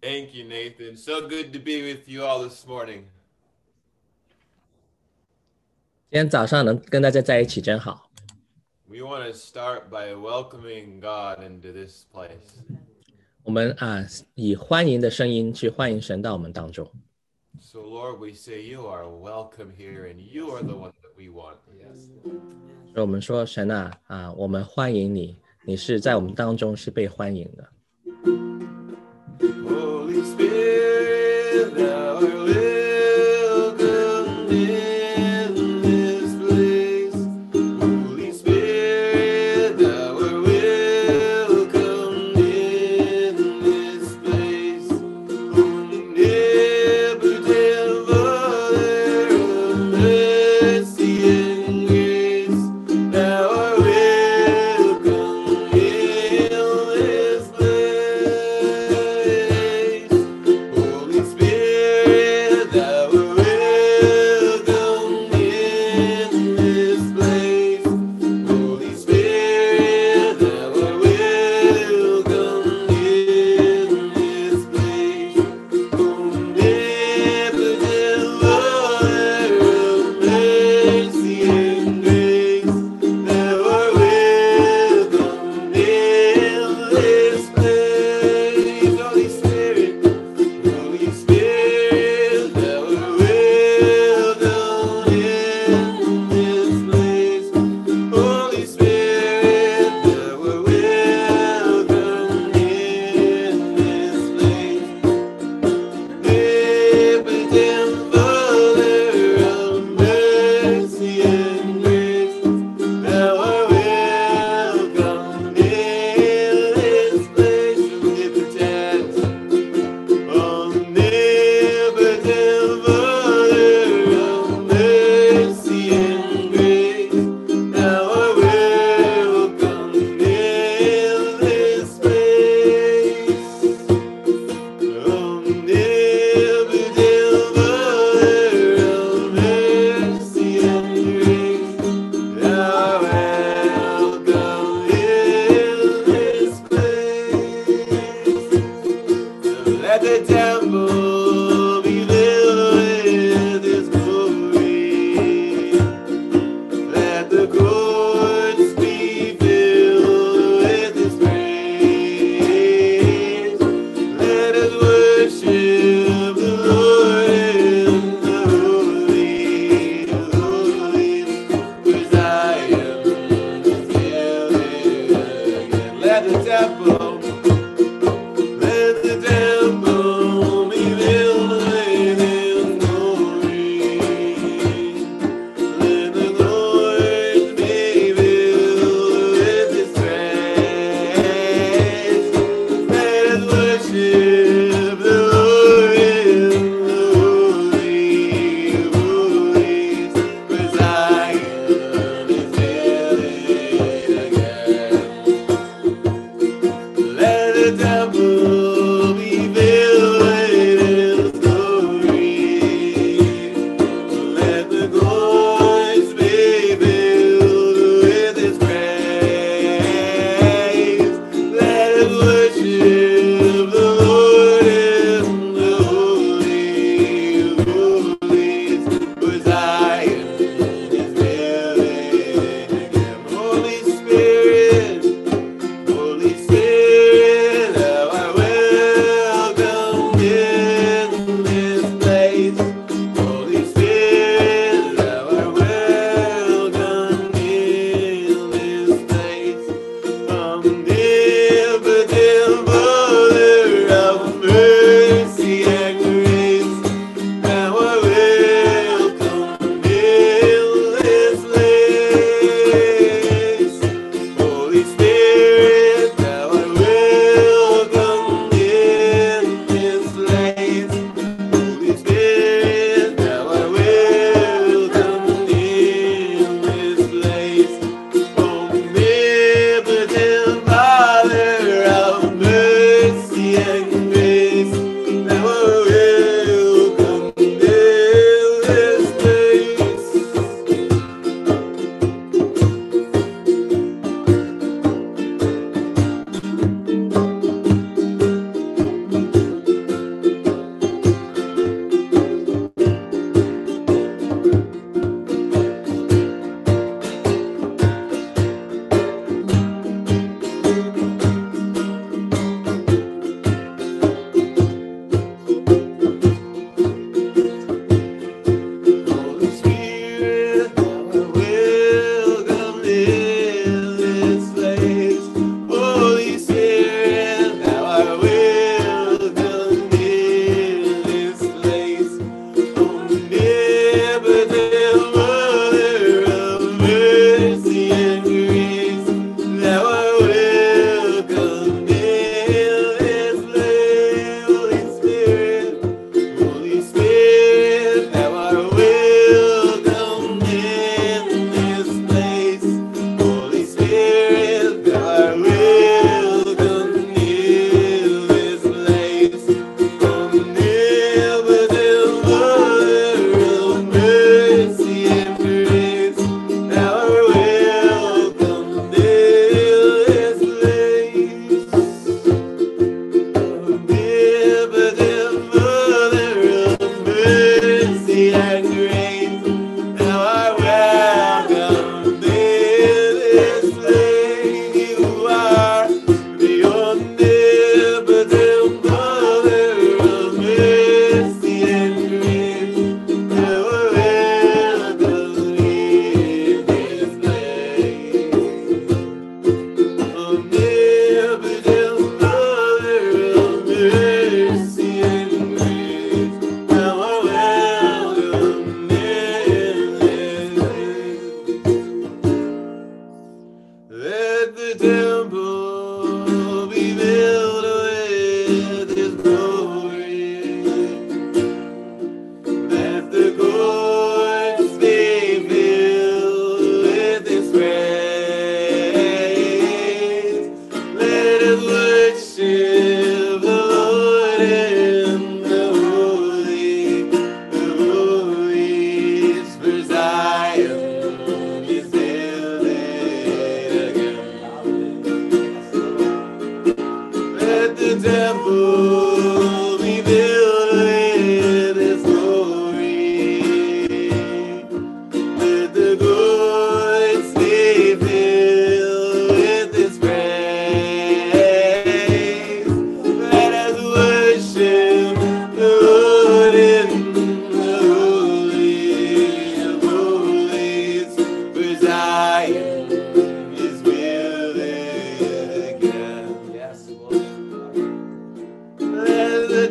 Thank you, Nathan. So good to be with you all this morning. 今天早上能跟大家在一起真好。 We want to start by welcoming God into this place. 我们啊，以欢迎的声音去欢迎神到我们当中。 So, Lord, we say you are welcome here and you are the one that we want. 所以我们说，神啊啊，我们欢迎你，你是在我们当中是被欢迎的。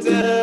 The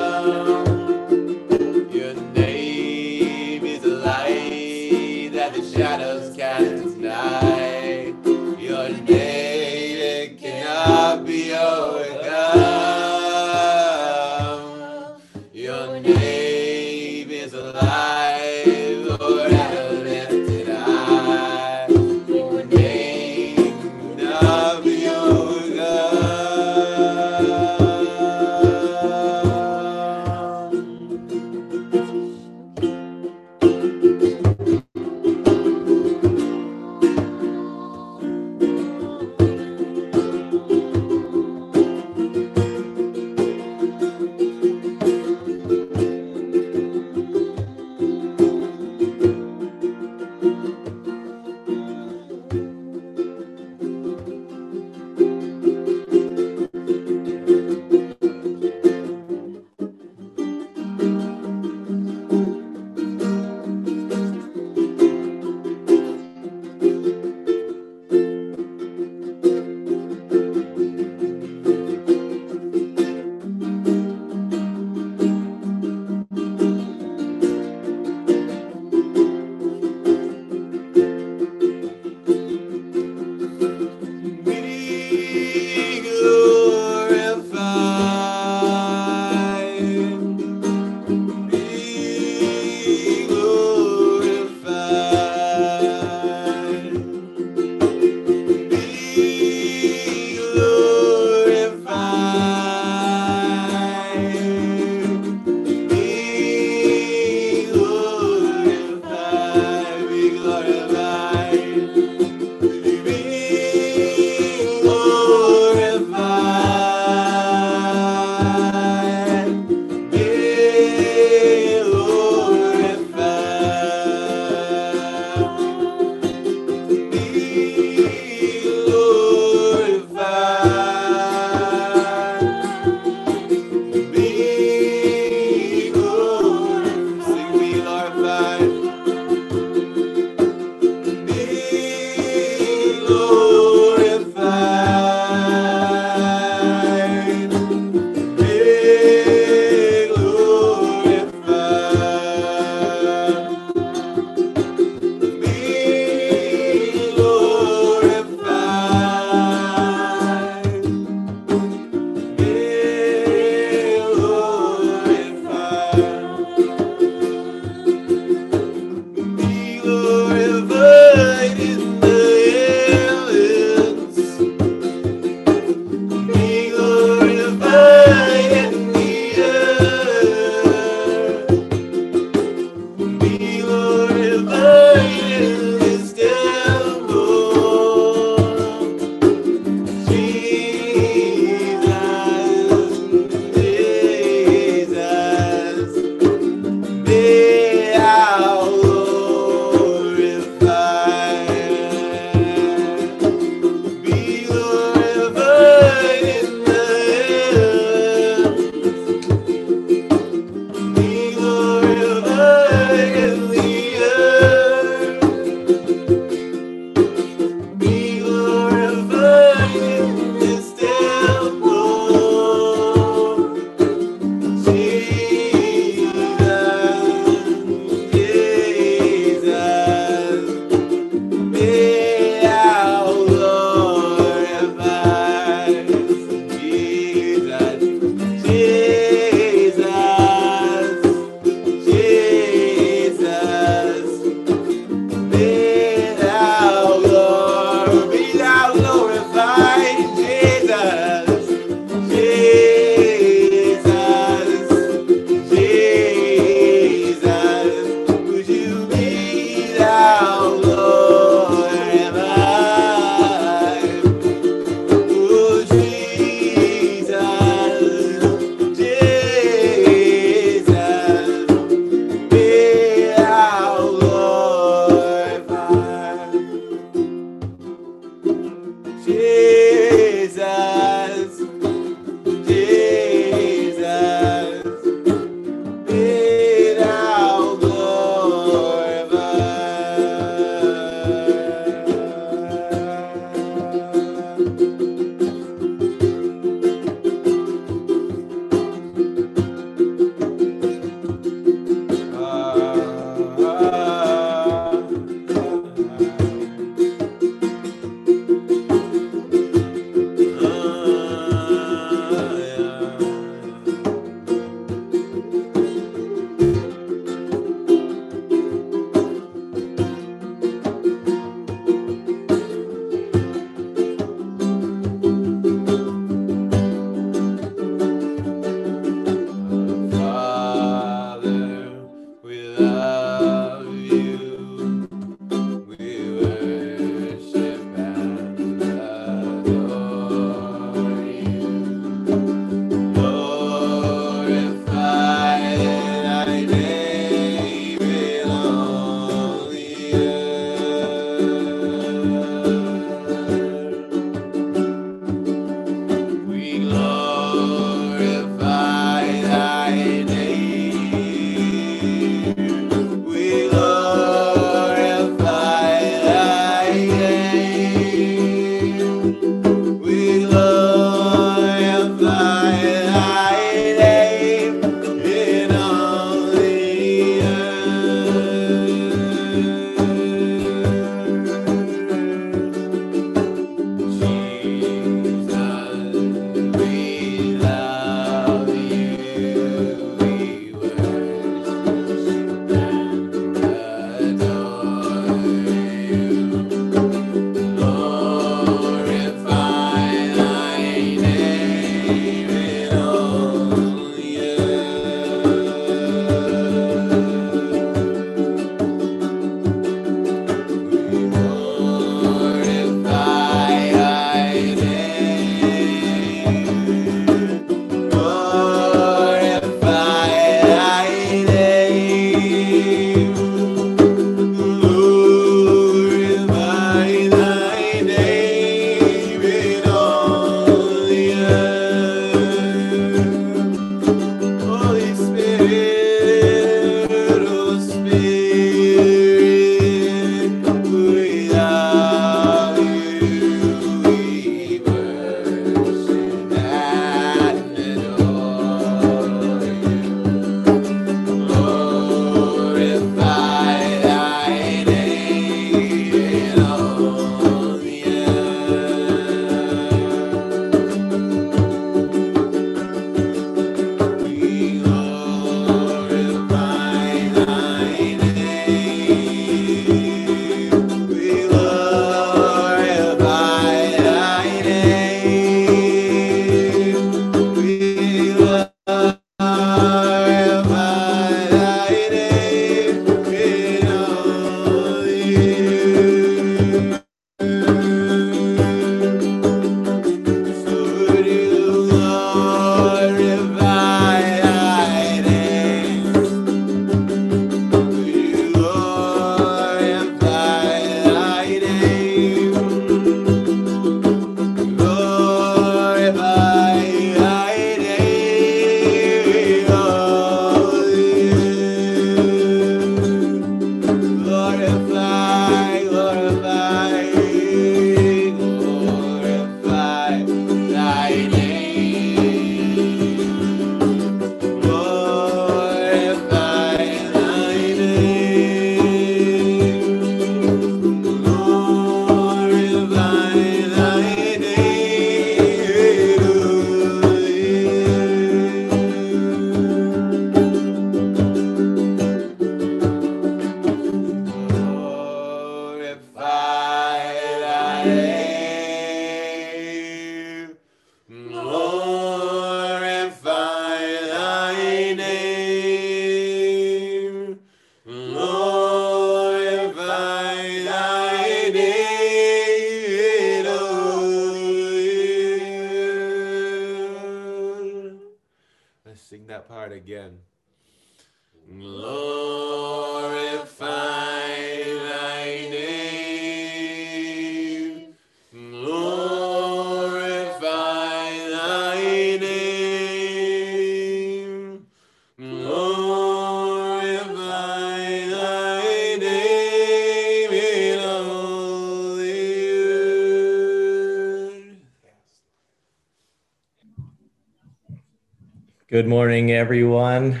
Good morning, everyone.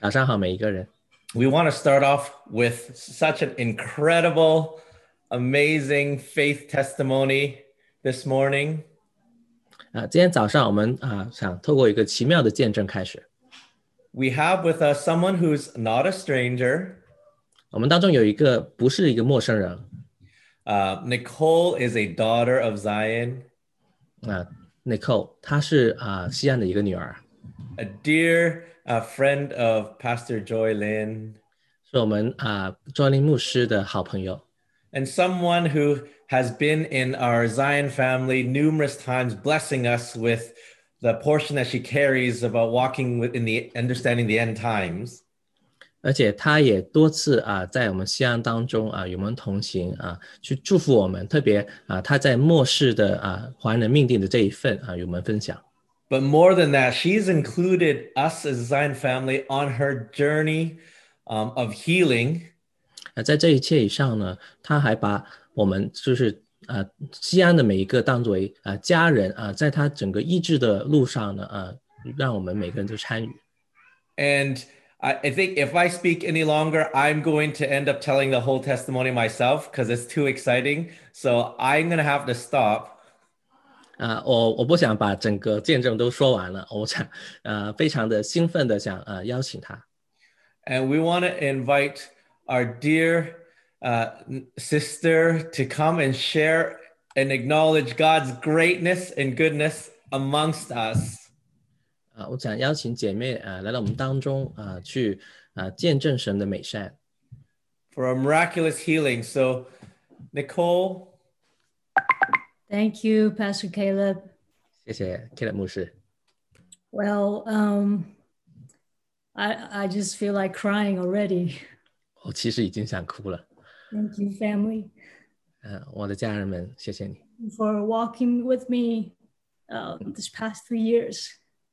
早上好，每一个人。We want to start off with such an incredible, amazing faith testimony this morning. 啊，今天早上我们啊想透过一个奇妙的见证开始。We have with us someone who's not a stranger. Nicole is a daughter of Zion. 啊，Nicole，她是啊锡安的一个女儿。a dear uh, friend of Pastor Joy Lin. 是我们啊卓林牧师的好朋友， and someone who has been in our Zion family numerous times, blessing us with the portion that she carries about walking within the understanding the end times. 而且他也多次啊在我们西安当中啊与我们同行啊，去祝福我们。特别啊他在末世的啊还人命定的这一份啊与我们分享。 But more than that, she's included us as Zion family on her journey um, of healing. 那在这一切以上呢，她还把我们就是啊、呃、锡安的每一个当作为啊、呃、家人啊、呃，在她整个医治的路上呢啊，让我们每个人都参与。And I, I think if I speak any longer, I'm going to end up telling the whole testimony myself because it's too exciting. So I'm going to have to stop. 啊，我我不想把整个见证都说完了，我想呃非常的兴奋的想呃邀请他。 And we want to invite our dear uh, sister to come and share and acknowledge God's greatness and goodness amongst us. 啊，我想邀请姐妹啊来到我们当中啊，去啊见证神的美善。 for a miraculous healing. So, Nicole, Thank you, Pastor Caleb. 谢谢 K 的牧师。 Well, um, I I just feel like crying already. 我其实已经想哭了。 Thank you, family, 嗯、我的家人们，谢谢你， for walking with me uh, this past three years.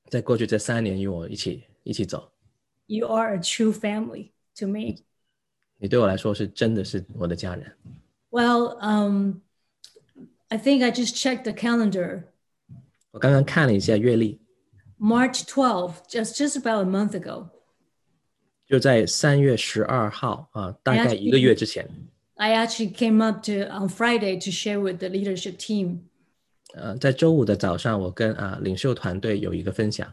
在过去这三年与我一起一起走。 You are a true family to me. 你对我来说是真的是我的家人。 Well, um, I think I just checked the calendar. 我刚刚看了一下月历， March 12th, just just about a month ago, 就在三月十二号啊，大概一个月之前， I actually came up to on Friday to share with the leadership team. 呃，在周五的早上，我跟啊领袖团队有一个分享，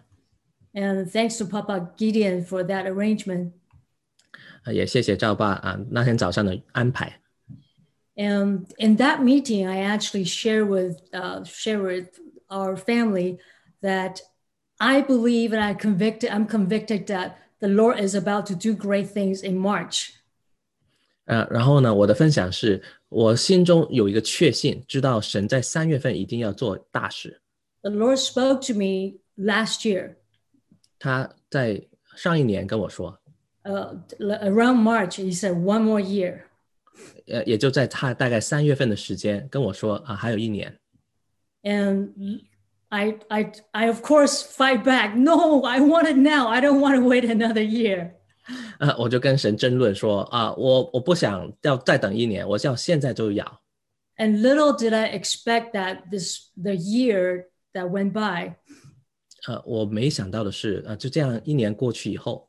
And thanks to Papa Gideon for that arrangement. 啊，也谢谢赵爸啊那天早上的安排。 And in that meeting, I actually share with uh, share with our family that I believe and I convicted. I'm convicted that the Lord is about to do great things in March. 呃，然后呢，我的分享是我心中有一个确信，知道神在三月份一定要做大事。 The Lord spoke to me last year, 他在上一年跟我说， uh, around March. He said, "One more year." 呃，也就在他大概三月份的时间跟我说啊，还有一年。And I, I, I of course fight back. No, I want it now. I don't want to wait another year. 呃，我就跟神争论说啊，我我不想要再等一年，我要现在就要。And little did I expect that this the year that went by, 呃，我没想到的是，呃，就这样一年过去以后，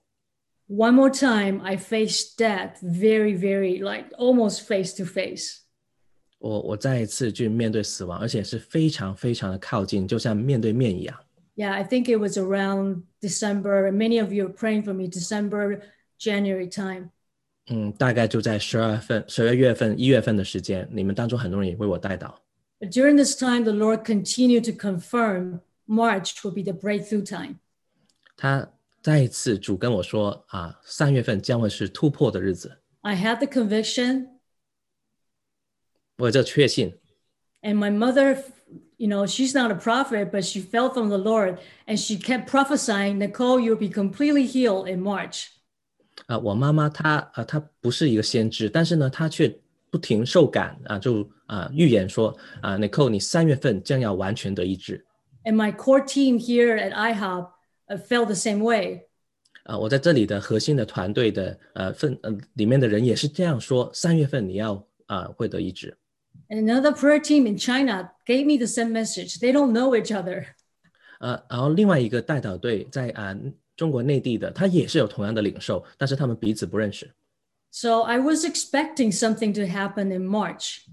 one more time I faced death very, very like almost face to face. 我我再一次去面对死亡，而且是非常非常的靠近，就像面对面一样。 Yeah, I think it was around December. and Many of you are praying for me, December, January time. 嗯，大概就在十二份、十二月份、一月份的时间，你们当中很多人也为我带祷。 But during this time, the Lord continued to confirm March will be the breakthrough time. 他 再一次主跟我说啊，三月份将会是突破的日子。 I had the conviction, 我有这确信， and my mother, you know, she's not a prophet, but she felt from the Lord and she kept prophesying, Nicole, you'll be completely healed in March. 啊，我妈妈她啊，她不是一个先知，但是呢，她却不停受感啊，就啊预言说啊，Nicole，你三月份将要完全得医治。 And my core team here at IHOP uh, felt the same way. 啊，我在这里的核心的团队的呃份呃里面的人也是这样说，三月份你要啊会得医治。 And another prayer team in China gave me the same message. They don't know each other. 呃，然后另外一个代祷队在啊中国内地的，他也是有同样的领受，但是他们彼此不认识， So I was expecting something to happen in March.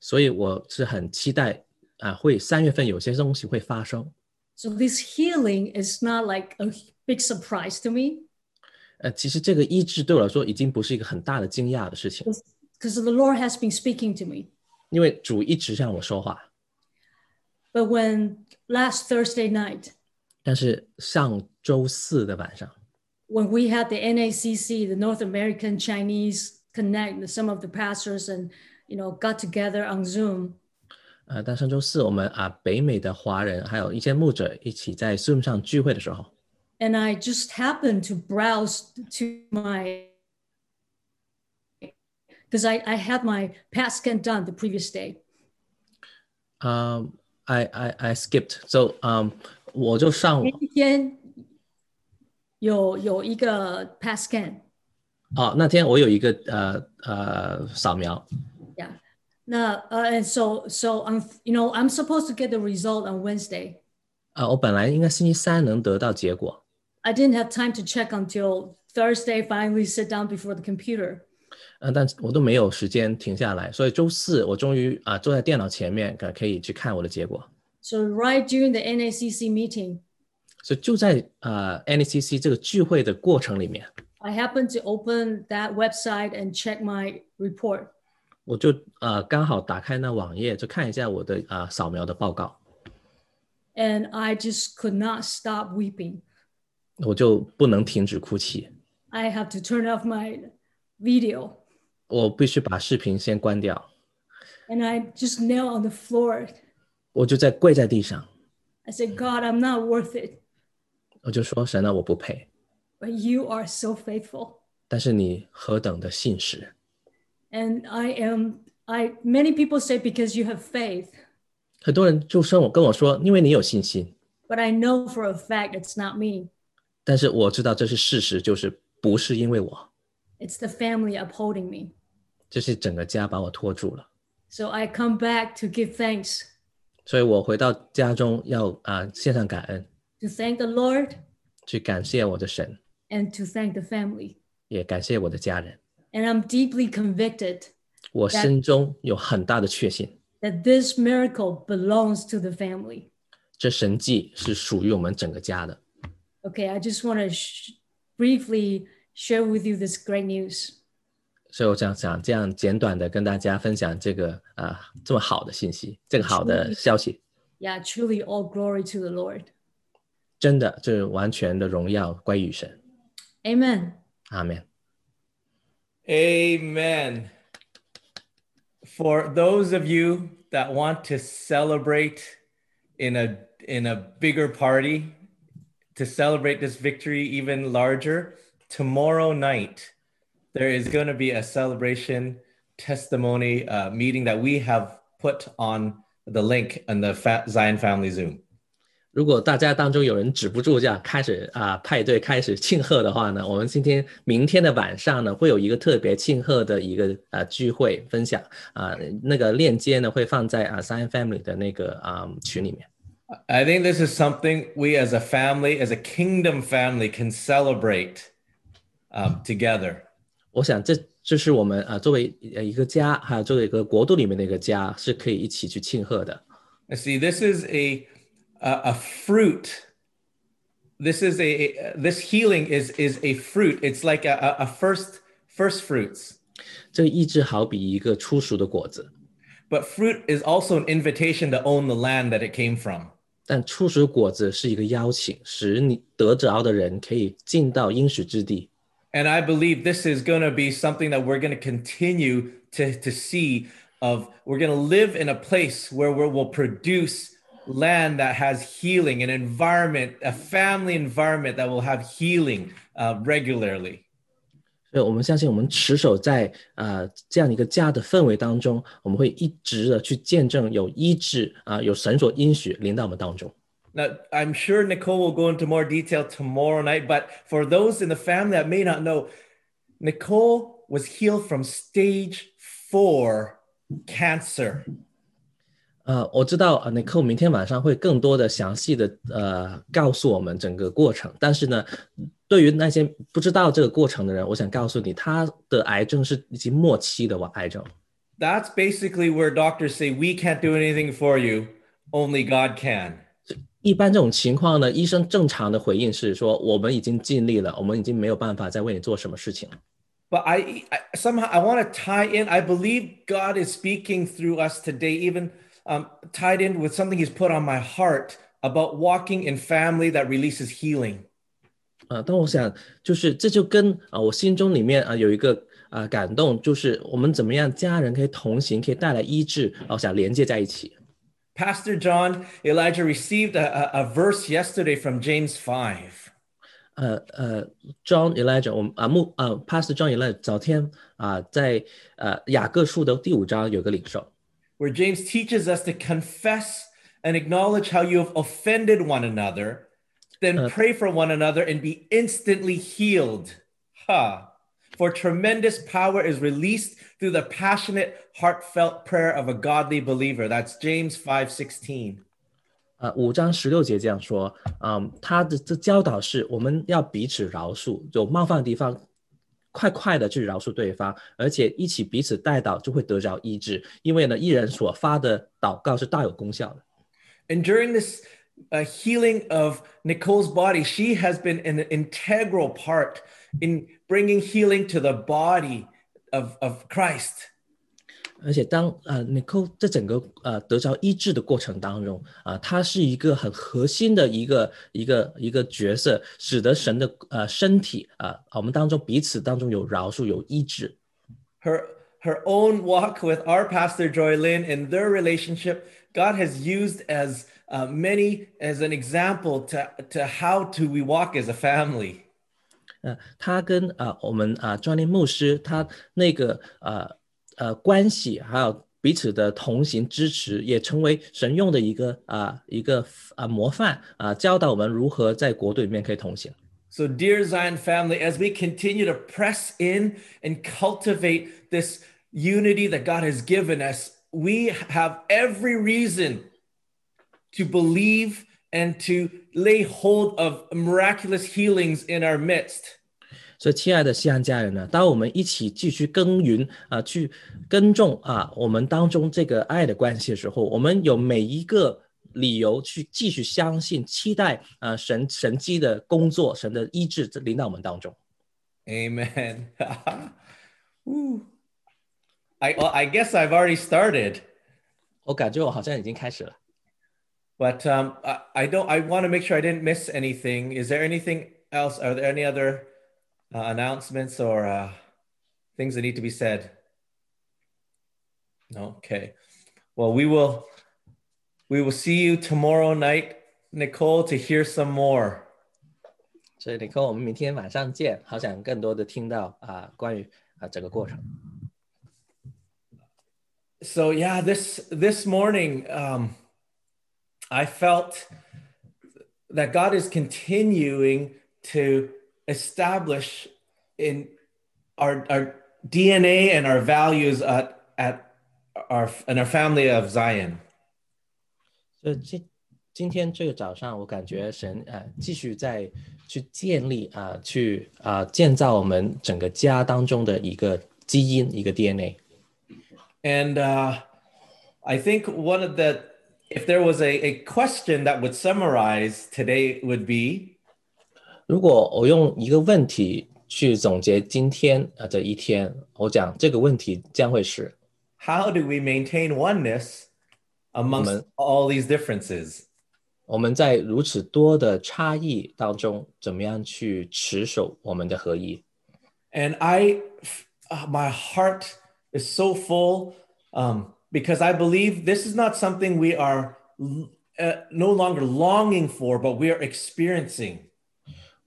所以我是很期待啊会三月份有些东西会发生。 So this healing is not like a big surprise to me 呃，其实这个医治对我来说已经不是一个很大的惊讶的事情， because the Lord has been speaking to me. 因为主一直让我说话。 But when last Thursday night, 但是上周四的晚上， when we had the NACC, the North American Chinese Connect, some of the pastors and you know got together on Zoom. 呃，但上周四我们啊北美的华人还有一些牧者一起在 Zoom 上聚会的时候，And I just happened to browse to my because I I had my PET scan done the previous day. Um, I I I skipped. So um, 我就上前一天有有一个 PET scan。哦，那天我有一个呃呃扫描。Uh, uh, 那 uh, and so so I'm you know I'm supposed to get the result on Wednesday. 呃我本来应该星期三能得到结果， I didn't have time to check until Thursday. Finally, sit down before the computer. 呃但我都没有时间停下来，所以周四我终于啊、坐在电脑前面可可以去看我的结果， So right during the NACC meeting, 所以就在呃 NACC 这个聚会的过程里面， I happened to open that website and check my report. 我就呃刚好打开那网页，就看一下我的啊、扫描的报告， and I just could not stop weeping. 我就不能停止哭泣， I have to turn off my video 我必须把视频先关掉， and I just knelt on the floor. 我就在跪在地上， I said, God, I'm not worth it, 我就说神啊，我不配， but you are so faithful. 但是你何等的信实。 And I am, I many people say because you have faith, 很多人就说我跟我说，因为你有信心， but I know for a fact it's not me. 但是我知道这是事实，就是不是因为我， It's the family upholding me. 这是整个家把我拖住了。 So I come back to give thanks, 所以我回到家中要啊、献上感恩， to thank the Lord 去感谢我的神， and to thank the family. 也感谢我的家人。 And I'm deeply convicted 我心中有很大的确信， that this miracle belongs to the family. 这神迹是属于我们整个家的。 Okay, I just want to sh- briefly share with you this great news. 所以我想想这样简短的跟大家分享这个啊、这么好的信息，这个好的消息， Yeah, truly all glory to the Lord. 真的这完全的荣耀归于神。 Amen. 阿门。 Amen. For those of you that want to celebrate in a in a bigger party, to celebrate this victory even larger, tomorrow night there is going to be a celebration testimony uh, meeting that we have put on the link on the Zion Family Zoom. 如果大家当中有人止不住这样开始啊、呃、派对开始庆贺的话呢，我们今天明天的晚上呢会有一个特别庆贺的一个呃聚会分享啊、呃，那个链接呢会放在啊 Zion Family 的那个啊、呃、群里面。I think this is something we as a family, as a kingdom family, can celebrate um, together. 我想这这是我们啊作为呃一个家，还有作为一个国度里面的一个家，是可以一起去庆贺的。See, this is a a, a fruit. This is a, a- this healing is is a fruit. It's like a, a, a first first fruits. 这个意志好比一个初熟的果子， But fruit is also an invitation to own the land that it came from. 但初熟果子是一个邀请，使你得着的人可以进到应许之地。 And I believe this is going to be something that we're going to continue to, to see of we're going to live in a place where we will produce land that has healing, an environment, a family environment that will have healing uh, regularly. 所以我们相信，我们持守在呃这样一个家的氛围当中，我们会一直的去见证有医治啊、有神所应许临到我们当中。 Now, I'm sure Nicole will go into more detail tomorrow night, but for those in the family that may not know, Nicole was healed from stage four cancer. 呃，我知道呃 n i c o 明天晚上会更多的详细的呃告诉我们整个过程，但是呢，对于那些不知道这个过程的人，我想告诉你，他的癌症是已经末期的癌症。 That's basically where doctors say, We can't do anything for you, only God can. 一般这种情况呢，医生正常的回应是说，我们已经尽力了，我们已经没有办法再为你做什么事情了。 But I, I somehow I want to tie in. I believe God is speaking through us today, even um, tied in with something He's put on my heart about walking in family that releases healing. 啊，但我想就是这就跟啊我心中里面啊有一个啊感动，就是我们怎么样家人可以同行，可以带来医治，啊我想连接在一起。 Pastor John Elijah received a, a, a verse yesterday from James 5. 呃呃，John Elijah，我们啊牧啊 Pastor John Elijah 早天啊在呃雅各书的第五章有个领受， where James teaches us to confess and acknowledge how you have offended one another, then pray for one another and be instantly healed. Ha! For tremendous power is released through the passionate, heartfelt prayer of a godly believer. That's James 5:16. 啊五章十六节这样说，嗯，他的这教导是我们要彼此饶恕，有冒犯的地方， 快快的去饶恕对方，而且一起彼此带祷就会得着医治，因为呢，一人所发的祷告是大有功效的。 And during this uh, healing of Nicole's body, she has been an integral part in bringing healing to the body of, of Christ. 而且当呃 Nicole 这整个呃得着医治的过程当中啊、她是一个很核心的一个一个一个角色，使得神的呃身体啊、我们当中彼此当中有饶恕有医治。 her her own walk with our pastor Joy Lynn and their relationship, God has used as uh, many as an example to, to how to we walk as a family. 呃，他跟啊、呃我们啊、专利牧师他那个呃 呃关系，还有彼此的同行支持，也成为神用的一个啊、一个啊、模范啊、教导我们如何在国度里面可以同行。 So, dear Zion family, as we continue to press in and cultivate this unity that God has given us, we have every reason to believe and to lay hold of miraculous healings in our midst. 所以，亲爱的锡安家人呢，当我们一起继续耕耘啊，去耕种啊，我们当中这个爱的关系的时候，我们有每一个。理由去继续相信、期待呃神神迹的工作、神的医治领导我们当中。Amen. Ooh, I I guess I've already started. 我感觉我好像已经开始了。But um, I I don't I want to make sure I didn't miss anything. Is there anything else? Are there any other uh, announcements or uh, things that need to be said? No. Okay. Well, we will. We will see you tomorrow night, Nicole, to hear some more. 所以你跟我们明天晚上见，好想更多的听到啊、关于啊、整个过程。 so yeah this this morning um i felt that god is continuing to establish in our our dna and our values at at our in our family of zion 所以今今天这个早上，我感觉神啊、继续在去建立啊、去啊、建造我们整个家当中的一个基因，一个 DNA。 and uh i think one of the if there was a, a question that would summarize today would be 如果我用一个问题去总结今天啊这一天，我讲这个问题将会是 how do we maintain oneness amongst Amen. all these differences 我们在如此多的差异当中，怎么样去持守我们的合一？ and I, uh, my heart is so full um, because I believe this is not something we are uh, no longer longing for, but we are experiencing.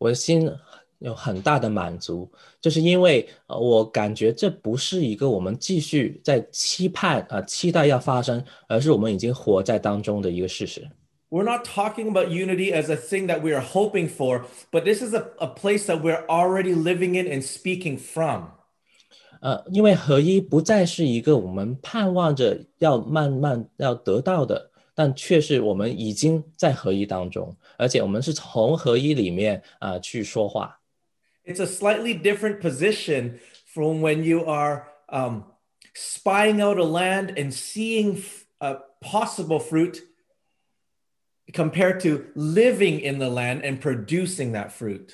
我的心有很大的满足，就是因为呃，我感觉这不是一个我们继续在期盼啊、呃期待要发生，而是我们已经活在当中的一个事实。We're not talking about unity as a thing that we are hoping for, but this is a, a place that we're already living in and speaking from. 呃，因为合一不再是一个我们盼望着要慢慢要得到的，但却是我们已经在合一当中，而且我们是从合一里面啊、呃去说话。 It's a slightly different position from when you are um, spying out a land and seeing uh, possible fruit compared to living in the land and producing that fruit.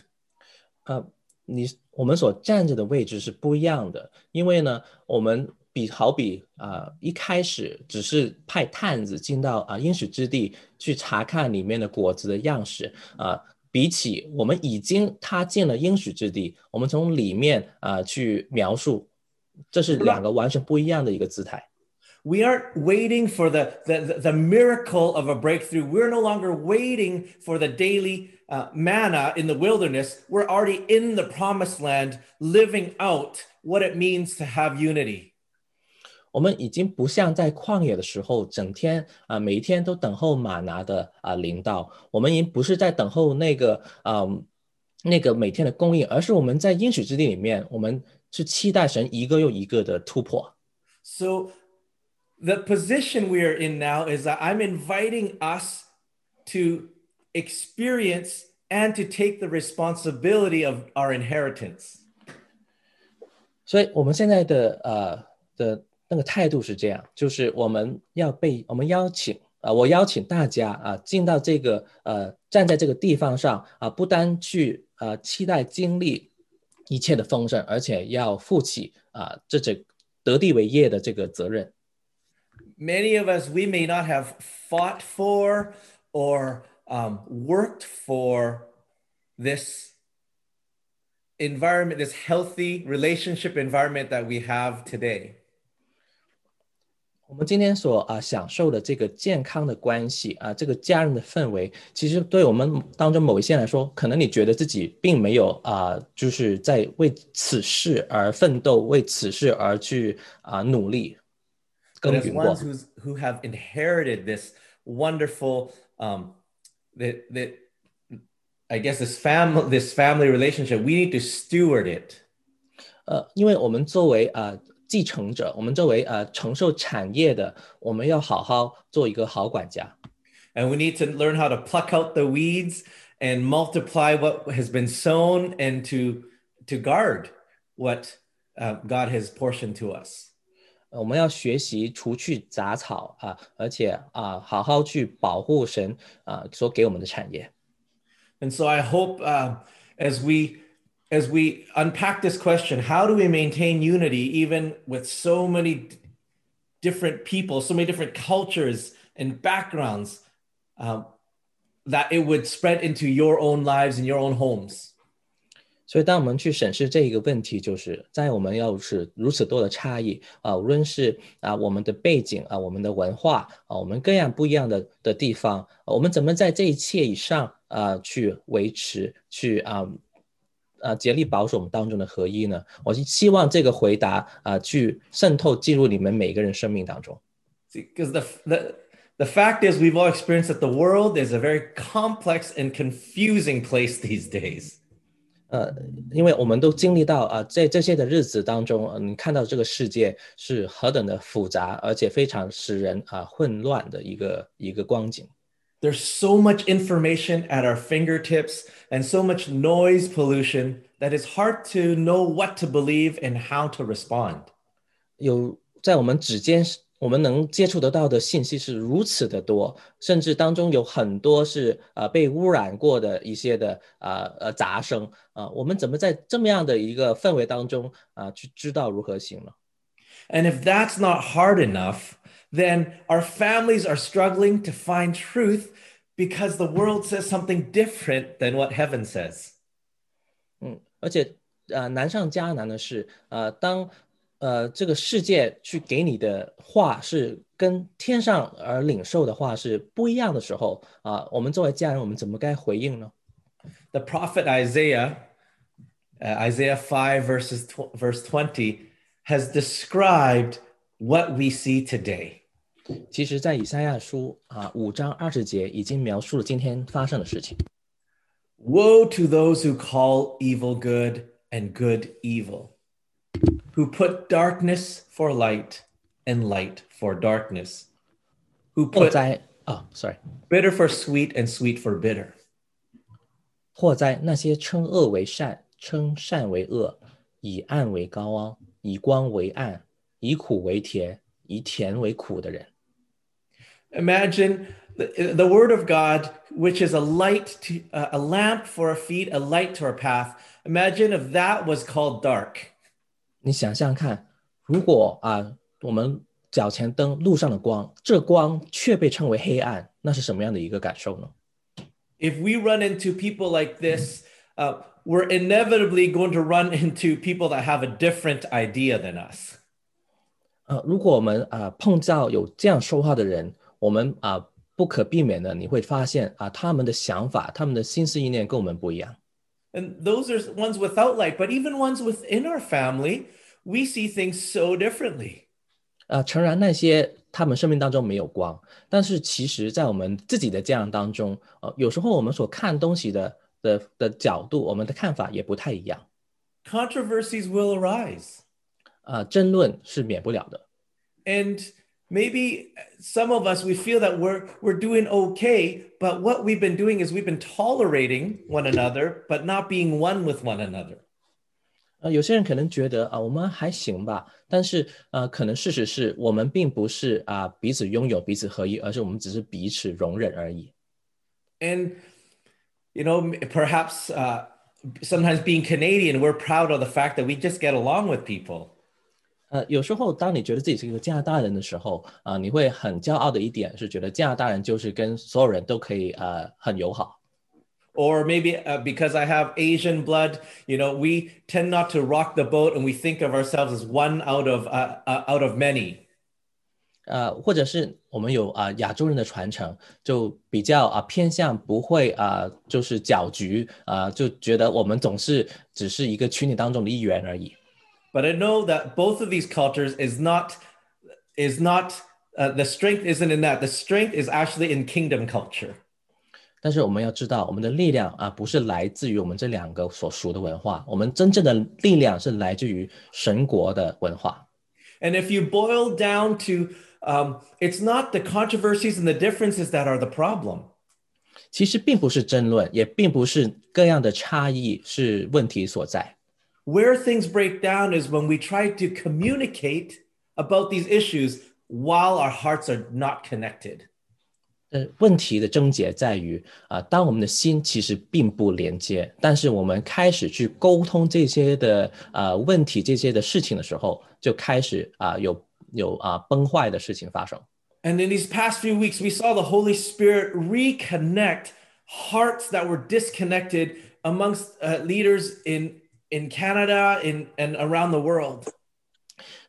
呃，你我们所站着的位置是不一样的，因为呢，我们 比好比啊、呃一开始只是派探子进到啊、应许之地去查看里面的果子的样式啊、 比起我们已经踏进了应许之地，我们从里面啊、去描述，这是两个完全不一样的一个姿态。 We aren't waiting for the, the, the, the miracle of a breakthrough. We're no longer waiting for the daily uh, manna in the wilderness. We're already in the promised land, living out what it means to have unity. 我们已经不像在旷野的时候，整天啊、每一天都等候马拿的啊、临到，我们已经不是在等候那个啊、那个每天的供应，而是我们在应许之地里面，我们是期待神一个又一个的突破。 So, the position we are in now is that I'm inviting us to experience and to take the responsibility of our inheritance. 所以我们现在的呃的 那个态度是这样，就是我们要被我们邀请啊、我邀请大家啊、进到这个呃站在这个地方上啊、不单去呃期待经历一切的丰盛，而且要负起啊、这这得地为业的这个责任。 Many of us, we may not have fought for or um, worked for this environment, this healthy relationship environment that we have today. 我们今天所啊、享受的这个健康的关系啊、这个家人的氛围，其实对我们当中某一些来说，可能你觉得自己并没有啊、就是在为此事而奋斗，为此事而去啊、努力耕 as 耘过 ones。who's, who have inherited this wonderful, um, that, that I guess this family, this family relationship, we need to steward it. 呃，因为我们作为啊、继承者，我们作为呃承受产业的，我们要好好做一个好管家。 And we need to learn how to pluck out the weeds and multiply what has been sown and to, to guard what uh, God has portioned to us. 我们要学习除去杂草啊，而且啊，好好去保护神啊所给我们的产业。 And so I hope uh, as we as we unpack this question, how do we maintain unity even with so many d- different people, so many different cultures and backgrounds, um, that it would spread into your own lives and your own homes? 所以，当我们去审视这一个问题，就是在我们要是如此多的差异啊，无论是啊我们的背景啊，我们的文化啊，我们各样不一样的的地方，我们怎么在这一切以上啊去维持，去啊 啊竭力保守我们当中的合一呢？我是希望这个回答啊去渗透进入你们每个人生命当中。 Because the, the the fact is, we've all experienced that the world is a very complex and confusing place these days. 呃，因为我们都经历到啊，在这些的日子当中，呃你看到这个世界是何等的复杂，而且非常使人啊混乱的一个一个光景。 There's so much information at our fingertips and so much noise pollution that it's hard to know what to believe and how to respond. 有在我们指尖，我们能接触得到的信息是如此的多，甚至当中有很多是呃被污染过的一些的呃呃杂声啊、我们怎么在这么样的一个氛围当中啊、去知道如何行呢？ And if that's not hard enough, then our families are struggling to find truth because the world says something different than what heaven says. 而且呃难上加难的是，呃当呃这个世界去给你的话是跟天上而领受的话是不一样的时候啊、我们作为家人，我们怎么该回应呢？ The prophet Isaiah, uh, Isaiah 5 verses tw- verse 20 has described what we see today. 其实，在以赛亚书啊五章二十节已经描述了今天发生的事情。 Woe to those who call evil good and good evil, who put darkness for light and light for darkness, who 祸 put 灾啊，sorry， bitter for sweet and sweet for bitter. 祸灾那些称恶为善，称善为恶，以暗为高昂，以光为暗，以苦为甜，以甜为苦的人。 Imagine the, the word of God, which is a light to uh, a lamp for our feet, a light to our path. Imagine if that was called dark. 你想想看，如果啊，我们脚前灯路上的光，这光却被称为黑暗，那是什么样的一个感受呢？ If we run into people like this, uh, we're inevitably going to run into people that have a different idea than us. 呃，如果我们啊、呃碰到有这样说话的人， 我们啊、不可避免的你会发现啊、他们的想法、他们的心思意念跟我们不一样。And those are ones without light, but even ones within our family, we see things so differently. 啊，诚然那些他们生命当中没有光，但是其实，在我们自己的家人当中，呃，有时候我们所看东西的的的角度，我们的看法也不太一样。Controversies will arise. 啊，争论是免不了的。And maybe some of us we feel that we're we're doing okay, but what we've been doing is we've been tolerating one another, but not being one with one another. 呃，有些人可能觉得啊、我们还行吧，但是呃，可能事实是我们并不是啊、彼此拥有、彼此合一，而是我们只是彼此容忍而已。 And you know, m- perhaps uh, sometimes being Canadian, we're proud of the fact that we just get along with people. 呃，有时候当你觉得自己是一个加拿大人的时候，啊、你会很骄傲的一点是觉得加拿大人就是跟所有人都可以呃很友好。Or maybe uh, because I have Asian blood, you know, we tend not to rock the boat, and we think of ourselves as one out of uh, uh, out of many. 呃，或者是我们有啊、亚洲人的传承，就比较啊、偏向不会啊、就是搅局啊、就觉得我们总是只是一个群体当中的一员而已。But I know that both of these cultures is not is not uh, the strength isn't in that. The strength is actually in kingdom culture. 但是我们要知道，我们的力量啊，不是来自于我们这两个所属的文化，我们真正的力量是来自于神国的文化。 And if you boil down to, um, it's not the controversies and the differences that are the problem. 其实并不是争论，也并不是各样的差异是问题所在。 Where things break down is when we try to communicate about these issues while our hearts are not connected. 呃，问题的症结在于啊、当我们的心其实并不连接，但是我们开始去沟通这些的呃问题、这些的事情的时候，就开始啊、有有啊、崩坏的事情发生。 And in these past few weeks, we saw the Holy Spirit reconnect hearts that were disconnected amongst uh, leaders in, in Canada in, and around the world.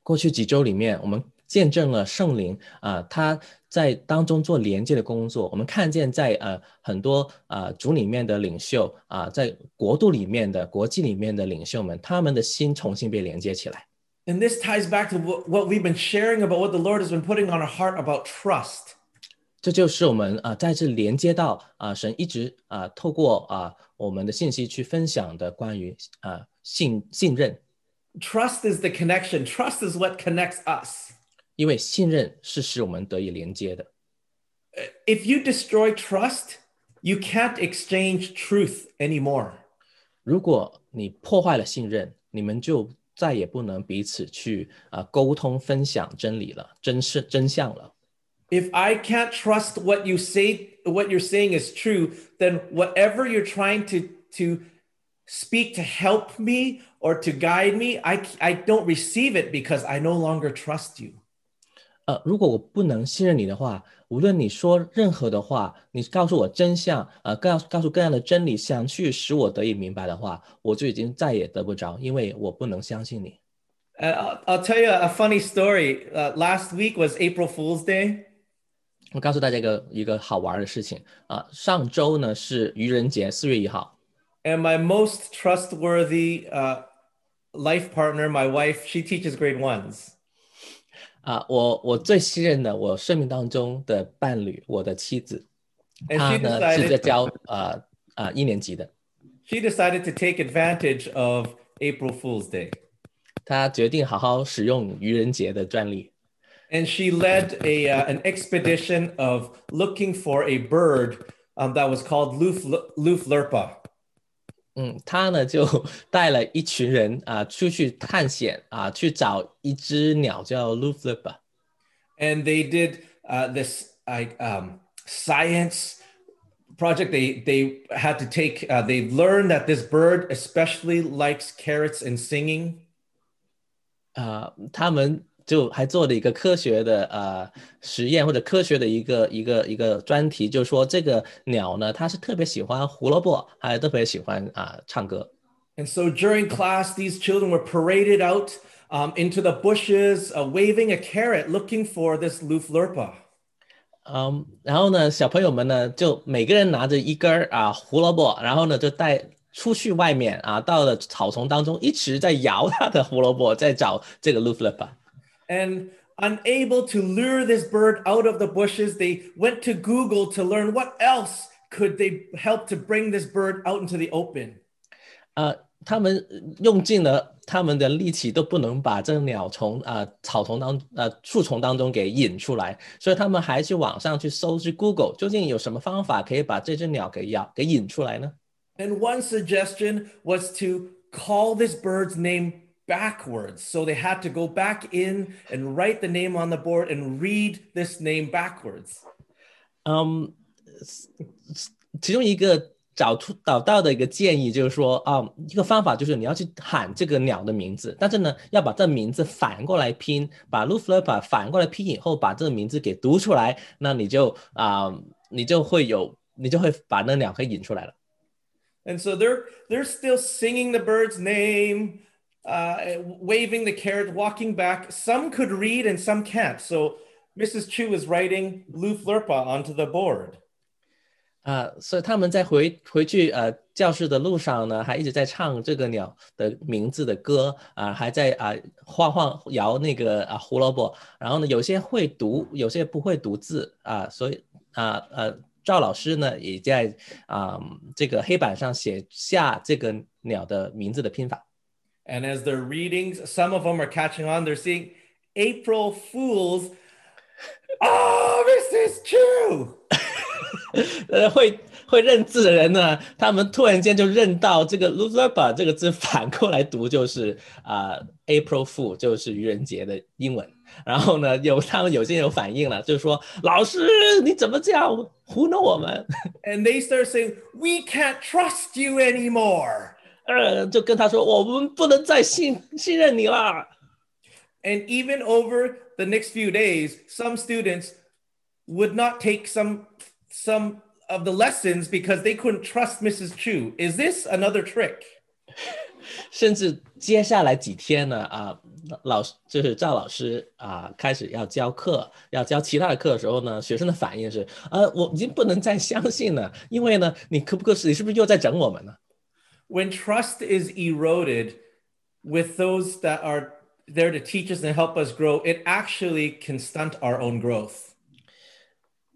过去几周里面，我们见证了圣灵啊、他在当中做连接的工作。我们看见在呃很多啊主里面的领袖啊、在国度里面的国际里面的领袖们，他们的心重新被连接起来。 And this ties back to what, what we've been sharing about what the Lord has been putting on our heart about trust. 这就是我们啊、再次连接到啊、神一直啊、透过啊、我们的信息去分享的关于啊、 信信任， Trust is the connection, trust is what connects us. 因为信任是使我们得以连接的。 If you destroy trust, you can't exchange truth anymore. 如果你破坏了信任，你们就再也不能彼此去啊、沟通分享真理了，真是真相了。 If I can't trust what you say, what you're saying is true, then whatever you're trying to to speak to help me or to guide me, I I don't receive it because I no longer trust you. 呃，如果我不能信任你的话，无论你说任何的话，你告诉我真相，呃，告告诉各样的真理，想去使我得以明白的话，我就已经再也得不着，因为我不能相信你。 Uh, I'll, I'll tell you a funny story. Uh, last week was April Fool's Day, 我告诉大家一个一个好玩的事情啊、上周呢是愚人节，四月一号， and my most trustworthy uh, life partner, my wife, she teaches grade ones. 啊、我我最信任的我生命当中的伴侣，我的妻子， And 她 she 呢是在 decided 教呃呃一年级的， she decided to take advantage of April Fool's Day. 她决定好好使用愚人节的专利。 and she led a uh, an expedition of looking for a bird um, that was called Luf Luf Lurpa. 嗯，他呢就带了一群人啊、出去探险啊、去找一只鸟叫 l u f l i p 吧。 and they did uh, this like um, science project. They they had to take. Uh, they learned that this bird especially likes carrots and singing. 啊、他们 就还做了一个科学的呃实验或者科学的一个一个一个专题，就是说这个鸟呢，它是特别喜欢胡萝卜，还特别喜欢啊、唱歌。And so during class, these children were paraded out um, into the bushes, uh, waving a carrot, looking for this luflurpa. 嗯，然后呢，小朋友们呢，就每个人拿着一根儿啊胡萝卜，然后呢就带出去外面啊，到了草丛当中，一直在摇他的胡萝卜，在找这个 l u f l i p a And unable to lure this bird out of the bushes, they went to Google to learn what else could they help to bring this bird out into the open. 呃，他们用尽了他们的力气，都不能把这个鸟从啊、草丛当呃树丛当中给引出来，所以他们还去网上去搜去 Google，究竟有什么方法可以把这只鸟给咬给引出来呢？ And one suggestion was to call this bird's name backwards. So they had to go back in and write the name on the board and read this name backwards. 嗯，其中一个找出找到的一个建议就是说啊、一个方法就是你要去喊这个鸟的名字，但是呢，要把这名字反过来拼，把 l u f l e p a 反过来拼以后，把这个名字给读出来，那你就啊、你就会有，你就会把那鸟给引出来了。 And so they're they're still singing the bird's name, Uh, waving the carrot, walking back. Some could read and some can't. So Mrs. Chu is writing Loof Lirpa onto the board. 啊，所以他们在回回去呃教室的路上呢，还一直在唱这个鸟的名字的歌啊，还在啊晃晃摇那个啊胡萝卜。然后呢，有些会读，有些不会读字啊，所以啊呃，赵老师呢也在啊这个黑板上写下这个鸟的名字的拼法。And as they're reading, some of them are catching on. They're seeing April Fools. Oh, Mrs. Chu. 呃，会会认字的人呢，他们突然间就认到这个 l u z e r b a 这个字反过来读就是啊、April Fool，就是愚人节的英文。然后呢，有他们有些人有反应了，就是说老师你怎么这样糊弄我们？ And they start saying, We can't trust you anymore. 呃，就跟他说我们不能再信信任你啦。And even over the next few days, some students would not take some some of the lessons because they couldn't trust Mrs. Chu. Is this another trick? 甚至接下来几天呢，啊，老师就是赵老师啊，开始要教课，要教其他的课的时候呢，学生的反应是，呃，我已经不能再相信了，因为呢，你可不可是你是不是又在整我们呢？When trust is eroded with those that are there to teach us and help us grow, it actually can stunt our own growth.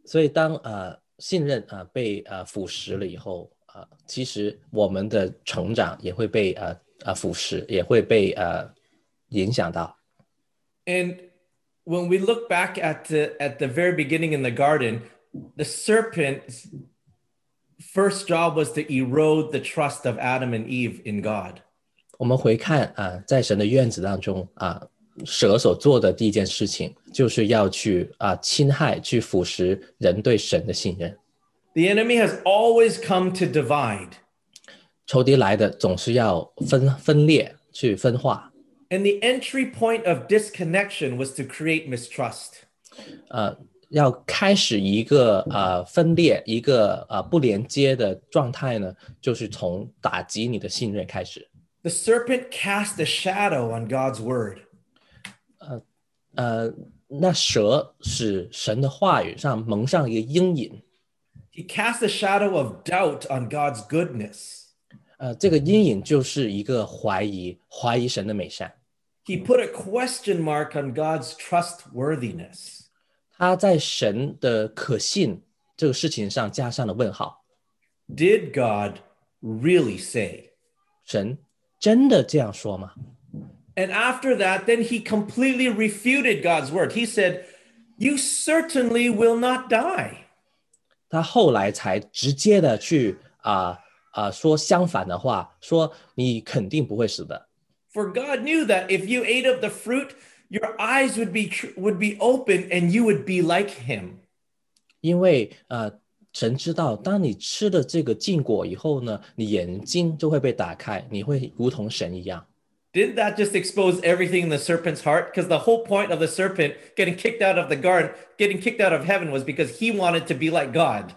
所以当呃信任啊、呃被呃腐蚀了以后啊、呃其实我们的成长也会被呃呃腐蚀，也会被呃影响到。 And when we look back at the at the very beginning in the garden, the serpent's first job was to erode the trust of Adam and Eve in God. 我们回看啊、在神的院子当中啊、蛇所做的第一件事情，就是要去啊、侵害、去腐蚀人对神的信任。 The enemy has always come to divide. 仇敌来的总是要分分裂、去分化。 And the entry point of disconnection was to create mistrust. 呃， 要开始一个呃分裂、一个呃不连接的状态呢，就是从打击你的信任开始。 The serpent cast a shadow on God's word. 呃，那蛇使神的话语上蒙上一个阴影， He cast a shadow of doubt on God's goodness. 呃，这个阴影就是一个怀疑，怀疑神的美善。 He put a question mark on God's trustworthiness. 他在神的可信这个事情上加上了问号。 Did God really say? 神真的这样说吗？ And after that, then he completely refuted God's word. He said, You certainly will not die. 他后来才直接的去啊啊、说相反的话，说你肯定不会死的。 For God knew that if you ate of the fruit, your eyes would be tr- would be open and you would be like him. 因为呃，神知道，当你吃了这个禁果以后呢，你眼睛就会被打开，你会如同神一样。 Didn't that just expose everything in the serpent's heart? Because the whole point of the serpent getting kicked out of the garden, getting kicked out of heaven, was because he wanted to be like God.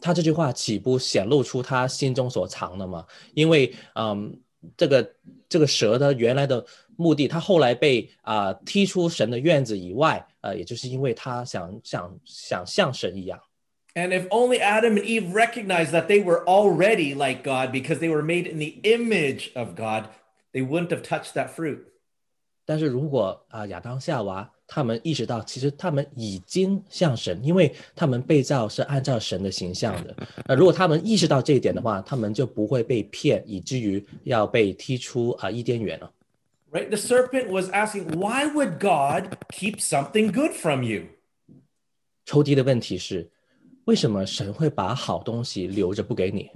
他这句话岂不显露出他心中所藏的吗？因为，嗯，这个这个蛇的原来的 目的，他后来被啊、踢出神的院子以外，呃，也就是因为他想想想像神一样。And if only Adam and Eve recognized that they were already like God because they were made in the image of God, they wouldn't have touched that fruit. 但是如果啊、亚当夏娃他们意识到，其实他们已经像神，因为他们被造是按照神的形象的。呃，如果他们意识到这一点的话，他们就不会被骗，以至于要被踢出啊、伊甸园了。Right? The serpent was asking, why would God keep something good from you? 抽屉的问题是，为什么神会把好东西留着不给你？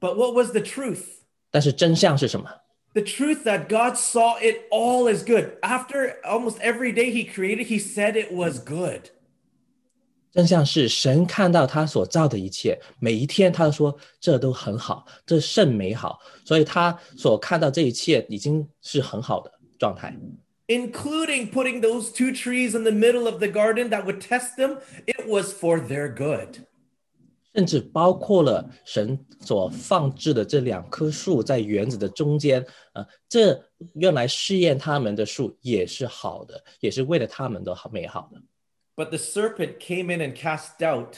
But what was the truth? 但是真相是什么？ The truth that God saw it all as good. After almost every day he created, he said it was good. 真相是神看到他所造的一切，每一天他都说这都很好，这甚美好，所以他所看到这一切已经是很好的 状态。 including putting those two trees in the middle of the garden that would test them, it was for their good. 甚至包括了神所放置的这两棵树在园子的中间，呃，这用来试验他们的树也是好的，也是为了他们的好美好的。 But the serpent came in and cast doubt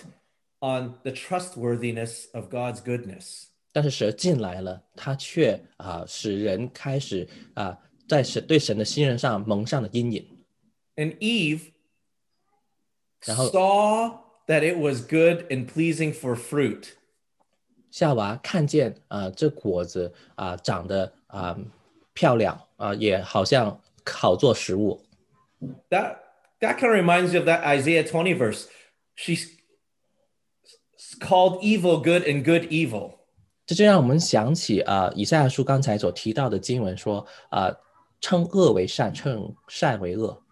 on the trustworthiness of God's goodness. 但是蛇进来了，它却啊、使人开始啊、 在神对神的信任上蒙上了阴影。 And Eve然后- saw that it was good and pleasing for fruit. 夏娃看见啊、这果子啊、长得啊、漂亮啊、也好像好做食物。 That that kind of reminds me of that Isaiah 20 verse. She's called evil good and good evil. 这就让我们想起啊、以赛亚书刚才所提到的经文说啊、 称恶为善，称善为恶。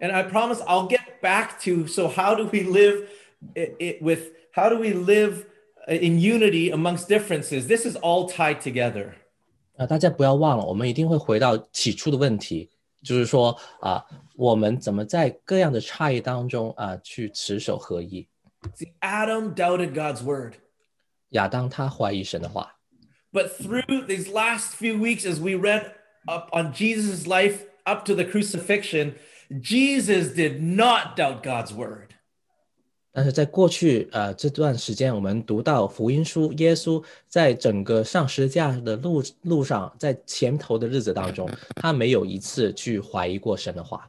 And I promise I'll get back to so how do we live it, it with how do we live in unity amongst differences? This is all tied together. 啊、大家不要忘了，我们一定会回到起初的问题，就是说啊、我们怎么在各样的差异当中啊、去持守合一。 See, Adam doubted God's word. 亚当他怀疑神的话， But through these last few weeks, as we read up on Jesus' life up to the crucifixion, Jesus did not doubt God's word. 但是在过去呃这段时间，我们读到福音书，耶稣在整个上十字架的路路上，在前头的日子当中，他没有一次去怀疑过神的话，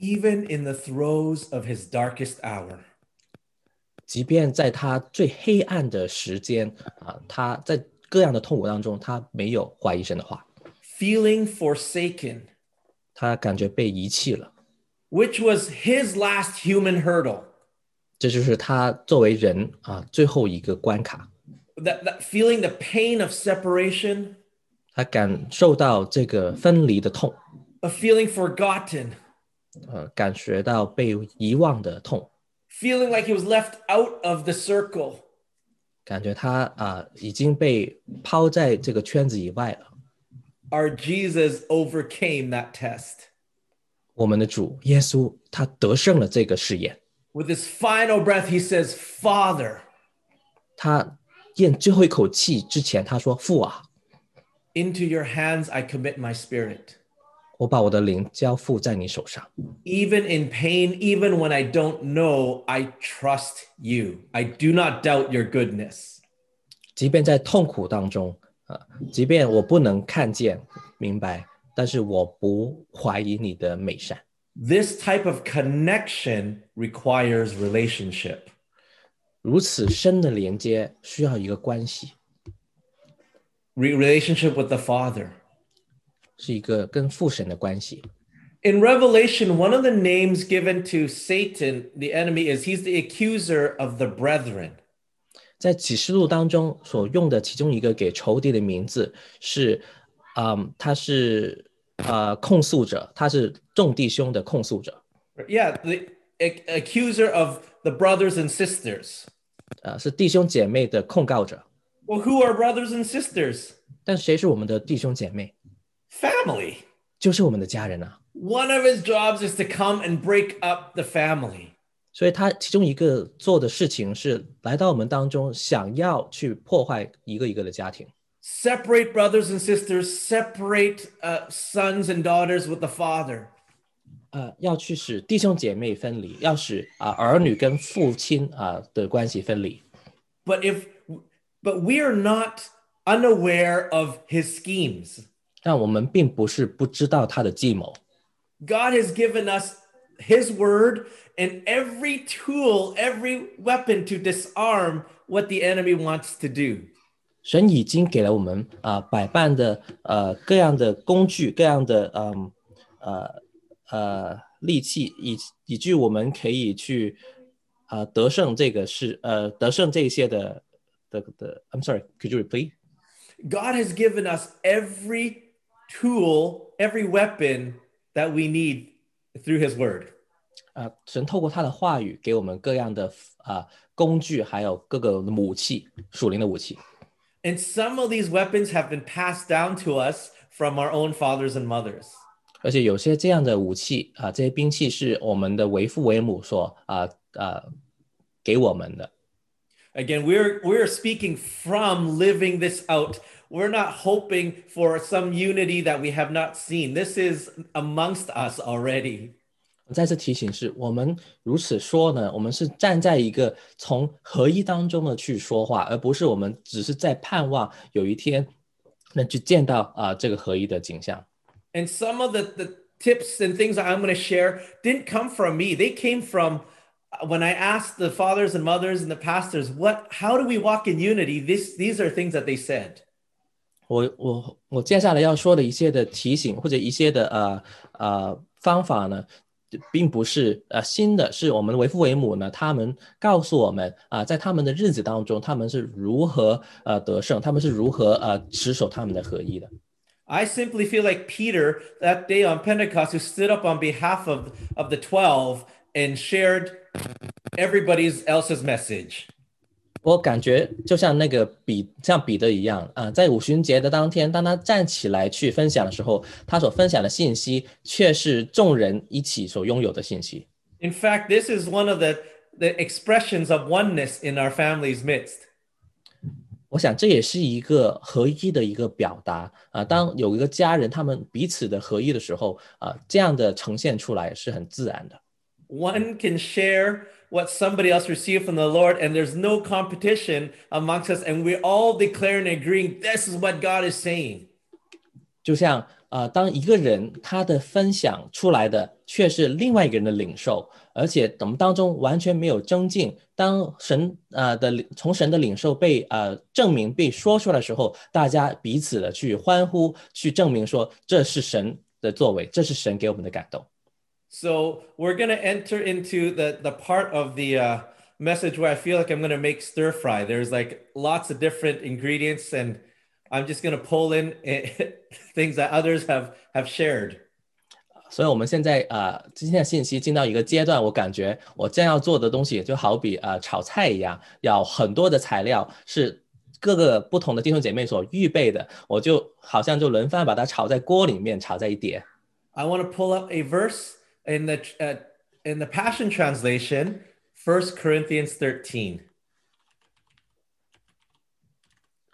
Even in the throes of his darkest hour. 即便在他最黑暗的时间啊、他在各样的痛苦当中，他没有怀疑神的话， Feeling forsaken, 他感觉被遗弃了， which was his last human hurdle. 这就是他作为人啊、最后一个关卡， That, that feeling the pain of separation, 他感受到这个分离的痛， of feeling forgotten, 呃，感觉到被遗忘的痛。 feeling like he was left out of the circle. 感觉他啊、已经被抛在这个圈子以外了。 Our Jesus overcame that test. 我们的主耶稣他得胜了这个试验， With his final breath, he says, Father, 他咽最后一口气之前，他说：“父啊， into your hands I commit my spirit. 我把我的灵交付在你手上。 Even in pain, even when I don't know, I trust you. I do not doubt your goodness. 即便在痛苦当中， 啊、即便我不能看见明白，但是我不怀疑你的美善。 This type of connection requires relationship. 如此深的连接需要一个关系， Re- relationship with the Father. 是一个跟父神的关系。 In Revelation, one of the names given to Satan, the enemy, is he's the accuser of the brethren. 在启示录当中所用的其中一个给仇敌的名字是，嗯，他是呃控诉者，他是众弟兄的控诉者， Yeah, the ac- accuser of the brothers and sisters. 呃，是弟兄姐妹的控告者。 Well, who are brothers and sisters? 但谁是我们的弟兄姐妹？ Family. 就是我们的家人啊。 One of his jobs is to come and break up the family. 所以他其中一个做的事情是来到我们当中，想要去破坏一个一个的家庭，Separate brothers and sisters, separate uh, sons and daughters with the father. 呃，要去使弟兄姐妹分离，要使啊、儿女跟父亲啊、的关系分离。But if but we are not unaware of his schemes. 但我们并不是不知道他的计谋，God has given us his word and every tool, every weapon to disarm what the enemy wants to do. 神已经给了我们啊、百般的呃各样的工具，各样的嗯呃呃利器，以以至于我们可以去啊、得胜这个是呃得胜这些的的的。I'm sorry, could you repeat? God has given us every tool, every weapon that we need through his word. 啊、神透过他的话语给我们各样的啊、工具，还有各个武器，属灵的武器。 And some of these weapons have been passed down to us from our own fathers and mothers. 而且有些这样的武器啊、这些兵器是我们的为父为母所啊啊、给我们的。 Again, we're we're speaking from living this out. We're not hoping for some unity that we have not seen. This is amongst us already. 再次提醒是，我们如此说呢，我们是站在一个从合一当中的去说话，而不是我们只是在盼望有一天能去见到啊、这个合一的景象。 And some of the, the tips and things that I'm going to share didn't come from me. They came from uh, when I asked the fathers and mothers and the pastors, what how do we walk in unity? This these are things that they said. 我我我接下来要说的一些的提醒或者一些的呃呃方法呢，并不是呃新的，是我们的为父为母呢，他们告诉我们啊、在他们的日子当中，他们是如何呃得胜，他们是如何呃持守他们的合一的。 I simply feel like Peter that day on Pentecost who stood up on behalf of, of the 12 and shared everybody's else's message. 我感觉就像那个彼像彼得一样啊、在五旬节的当天，当他站起来去分享的时候，他所分享的信息却是众人一起所拥有的信息。 In fact, this is one of the, the expressions of oneness in our family's midst. 我想这也是一个合一的一个表达啊。当有一个家人他们彼此的合一的时候啊，这样的呈现出来是很自然的。 One can share what somebody else received from the Lord, and there's no competition amongst us, and we're all declaring and agreeing this is what God is saying. 就像呃，当一个人他的分享出来的却是另外一个人的领受，而且我们当中完全没有增进。当神呃的领从神的领受被呃证明被说出来的时候，大家彼此的去欢呼，去证明说这是神的作为，这是神给我们的感动。 So we're going to enter into the, the part of the uh, message where I feel like I'm going to make stir fry. There's like lots of different ingredients, and I'm just going to pull in things that others have have shared. 所以，我们现在呃，今天的信息进到一个阶段，我感觉我将要做的东西，就好比呃炒菜一样，要很多的材料是各个不同的弟兄姐妹所预备的，我就好像就轮番把它炒在锅里面，炒在一碟。 I want to pull up a verse in the uh, in the Passion Translation, 1 Corinthians 13.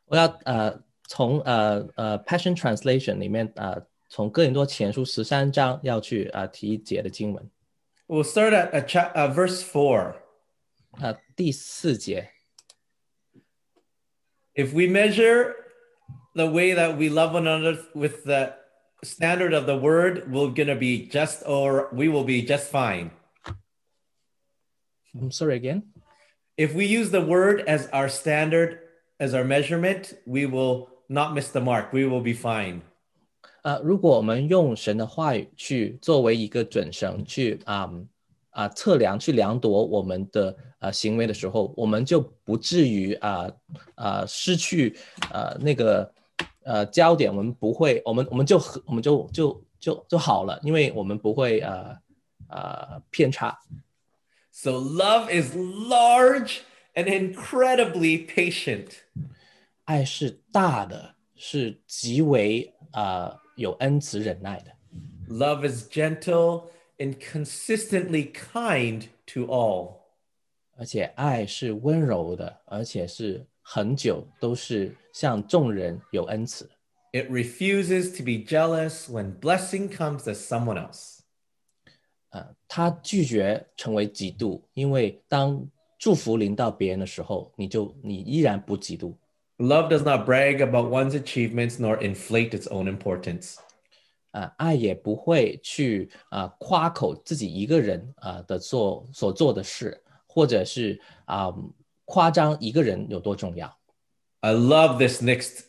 我要呃从呃呃 Passion Translation 里面呃从哥林多前书十三章要去呃提一节的经文， We'll start at a cha- uh, verse 4. 呃第四节。 If we measure the way that we love one another with the standard of the word, we're going to be just or we will be just fine. I'm sorry again. If we use the word as our standard, as our measurement, we will not miss the mark. We will be fine. 呃，如果我们用神的话语去作为一个准绳去啊啊、测量、去量度我们的呃行为的时候，我们就不至于啊啊、失去呃那个 呃焦点，我们不会，我们我们就和我们就就就就好了，因为我们不会呃呃偏差。So love is large and incredibly patient. 爱是大的，是极为呃有恩慈忍耐的。Love is gentle and consistently kind to all. 而且爱是温柔的，而且是很久都是向众人有恩慈。It refuses to be jealous when blessing comes to someone else. 啊，他拒绝成为嫉妒，因为当祝福临到别人的时候，你就你依然不嫉妒。Love does not brag about one's achievements nor inflate its own importance. 啊、爱也不会去啊、夸口自己一个人啊、的做所做的事，或者是啊、夸张一个人有多重要。I love this next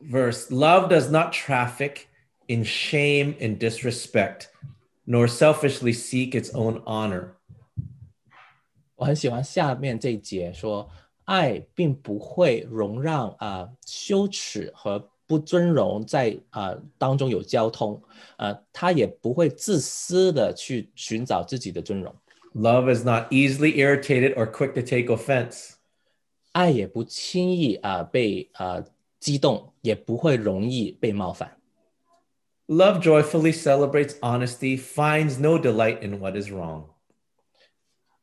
verse. Love does not traffic in shame and disrespect, nor selfishly seek its own honor. 我很喜欢下面这一节说，爱并不会容让啊、羞耻和不尊荣在啊、当中有交通，呃，他也不会自私的去寻找自己的尊荣， Love is not easily irritated or quick to take offense. 爱也不轻易啊、被啊、激动，也不会容易被冒犯。 Love joyfully celebrates honesty, finds no delight in what is wrong.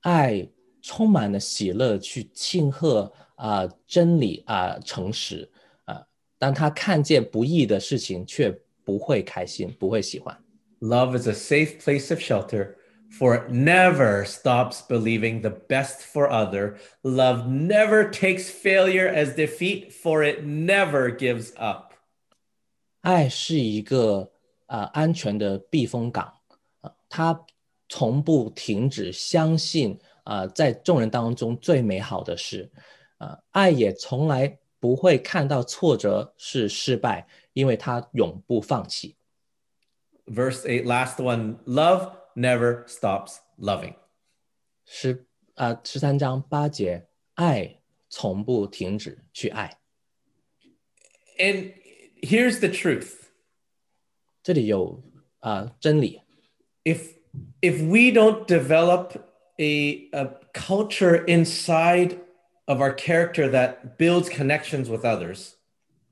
爱充满了喜乐，去庆贺啊、真理啊、诚实啊、当他看见不义的事情，却不会开心，不会喜欢。 Love is a safe place of shelter, for it never stops believing the best for other. Love never takes failure as defeat, for it never gives up. 爱是一个啊、安全的避风港啊、它从不停止相信啊、在众人当中最美好的事啊、爱也从来不会看到挫折是失败，因为它永不放弃。 Verse 8, last one love never stops loving. 十啊十三章八节，爱从不停止去爱。 And here's the truth 这里有啊、真理， if if we don't develop a, a culture inside of our character that builds connections with others,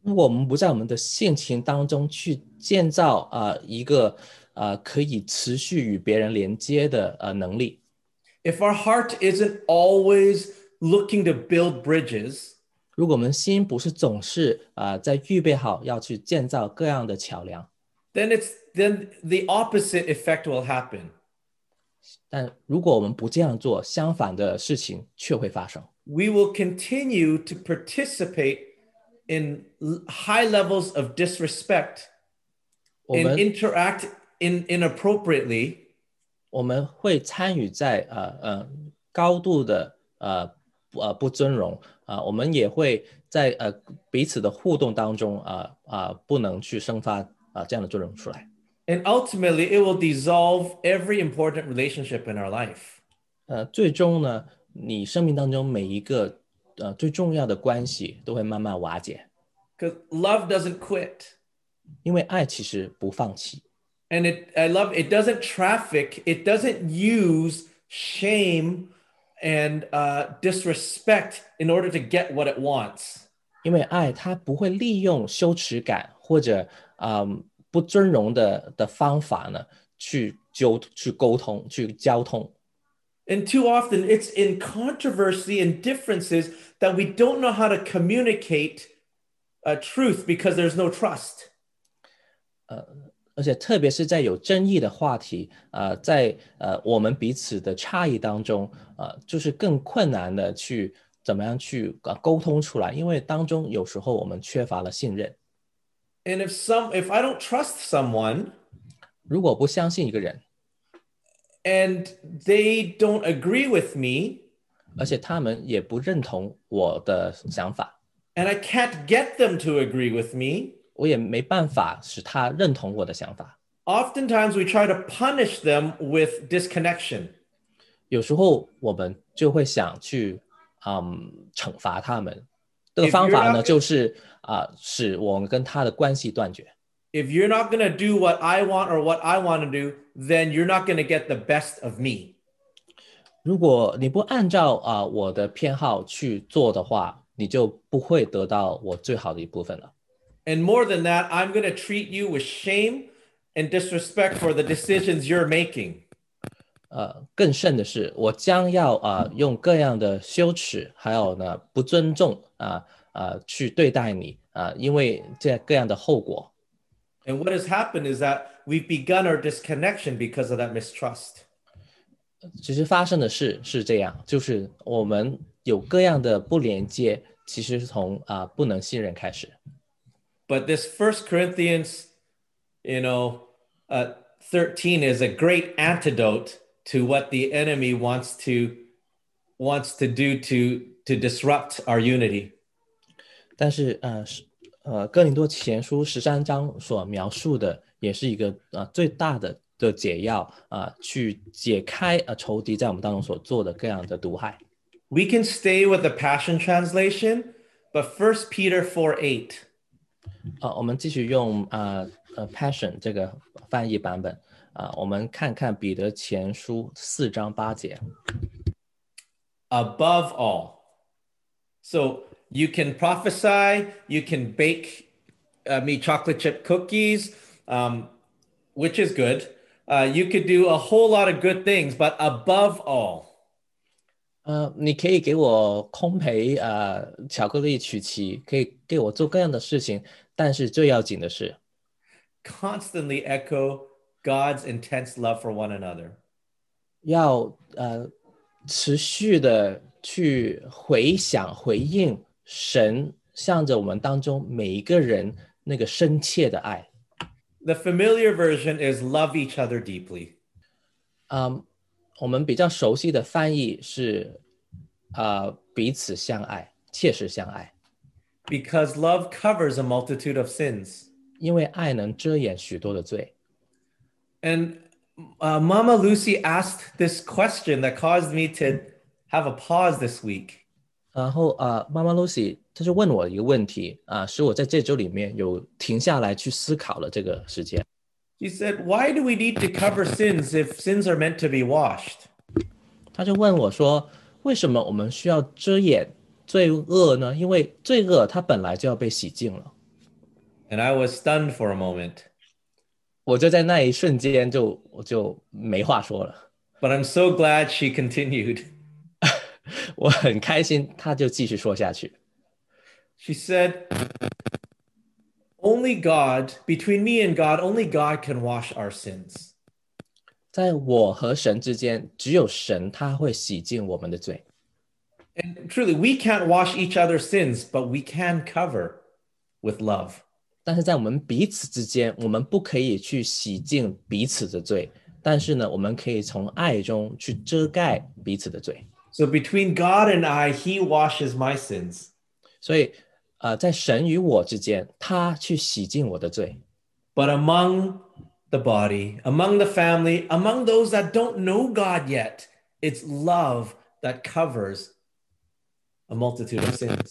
如果我们不在我们的性情当中去建造啊、一个 啊可以持续与别人连接的呃能力， if our heart isn't always looking to build bridges, 如果我们心不是总是啊、在预备好要去建造各样的桥梁， then it's then the opposite effect will happen. 但如果我们不这样做，相反的事情却会发生。 We will continue to participate in l- high levels of disrespect 我 and 们 interact in inappropriately 我们会参与在呃呃高度的呃不呃不尊荣啊、我们也会在呃彼此的互动当中啊啊、不能去生发啊、这样的尊荣出来。 And ultimately, it will dissolve every important relationship in our life. 呃，最终呢，你生命当中每一个呃最重要的关系都会慢慢瓦解， Because love doesn't quit. 因为爱其实不放弃， And it I love it doesn't traffic, it doesn't use shame and uh, disrespect in order to get what it wants. 因为爱它不会利用羞耻感或者啊、不尊荣的的方法呢去纠去沟通去交通。 And too often it's in controversy and differences that we don't know how to communicate uh, truth because there's no trust. 而且特别是在有争议的话题，呃，在呃我们彼此的差异当中，呃，就是更困难的去怎么样去呃沟通出来，因为当中有时候我们缺乏了信任。 And if some if I don't trust someone 如果不相信一个人， and they don't agree with me 而且他们也不认同我的想法， and I can't get them to agree with me, 我也没办法使他认同我的想法。oftentimes we try to punish them with disconnection. 有时候我们就会想去嗯惩罚他们，这个方法呢，就是啊、使我们跟他的关系断绝。If you're not going to do what I want or what I want to do, then you're not going to get the best of me. 如果你不按照啊、我的偏好去做的话，你就不会得到我最好的一部分了。And more than that, I'm going to treat you with shame and disrespect for the decisions you're making. 呃，更甚的是，我将要啊、用各样的羞耻，还有呢不尊重啊啊、去对待你啊、因为这各样的后果。 And what has happened is that we've begun our disconnection because of that mistrust. 其实发生的事是这样，就是我们有各样的不连接，其实是从啊、不能信任开始。 But this First Corinthians, you know, uh, 13 is a great antidote to what the enemy wants to wants to do to to disrupt our unity. 但是呃是呃哥林多前书十三章所描述的，也是一个呃最大的的解药啊、去解开呃仇敌在我们当中所做的各样的毒害。 We can stay with the Passion Translation, but First Peter 4 8. 啊、我们继续用啊呃 Passion 这个翻译版本啊、我们看看彼得前书四章八节。 above all. So you can prophesy, you can bake uh, me chocolate chip cookies, um, which is good. Uh, you could do a whole lot of good things, but above all, 呃，你可以给我烘焙呃巧克力曲奇，可以给我做各样的事情，但是最要紧的是， constantly echo God's intense love for one another. 要呃持续的去回想、回应神向着我们当中每一个人那个深切的爱。 The familiar version is love each other deeply. 嗯， 我们比较熟悉的翻译是呃彼此相爱、切实相爱， Because love covers a multitude of sins. 因为爱能遮掩许多的罪。 And uh, Mama Lucy asked this question that caused me to have a pause this week. 然后呃，妈妈 Lucy 她就问我一个问题啊、使我在这周里面有停下来去思考了这个时间。 She said, Why do we need to cover sins if sins are meant to be washed? 他就问我说：“为什么我们需要遮掩罪恶呢？因为罪恶它本来就要被洗净了。 And I was stunned for a moment. ”我就在那一瞬间就我就没话说了。 But I'm so glad she continued. 我很开心，他就继续说下去。 She said, Only God, between me and God, only God can wash our sins. 在我和神之间，只有神他会洗净我们的罪。 And truly, we can't wash each other's sins, but we can cover with love. 但是在我们彼此之间，我们不可以去洗净彼此的罪，但是呢，我们可以从爱中去遮盖彼此的罪。 So between God and I, He washes my sins. 所以， 呃，在神与我之间，他去洗净我的罪。But among the body, among the family, among those that don't know God yet, it's love that covers a multitude of sins.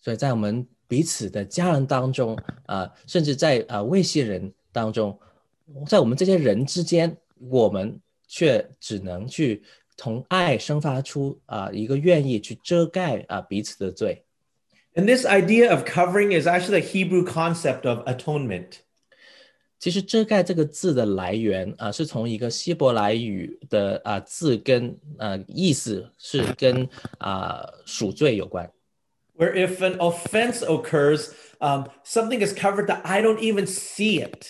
所以在我们彼此的家人当中，啊、甚至在啊、呃未信人当中，在我们这些人之间，我们却只能去从爱生发出啊、一个愿意去遮盖啊、彼此的罪。And this idea of covering is actually a Hebrew concept of atonement. 其实“遮盖”这个字的来源啊、是从一个希伯来语的啊、字根啊、意思是跟啊、赎罪有关。 where if an offense occurs, um, something is covered that I don't even see it.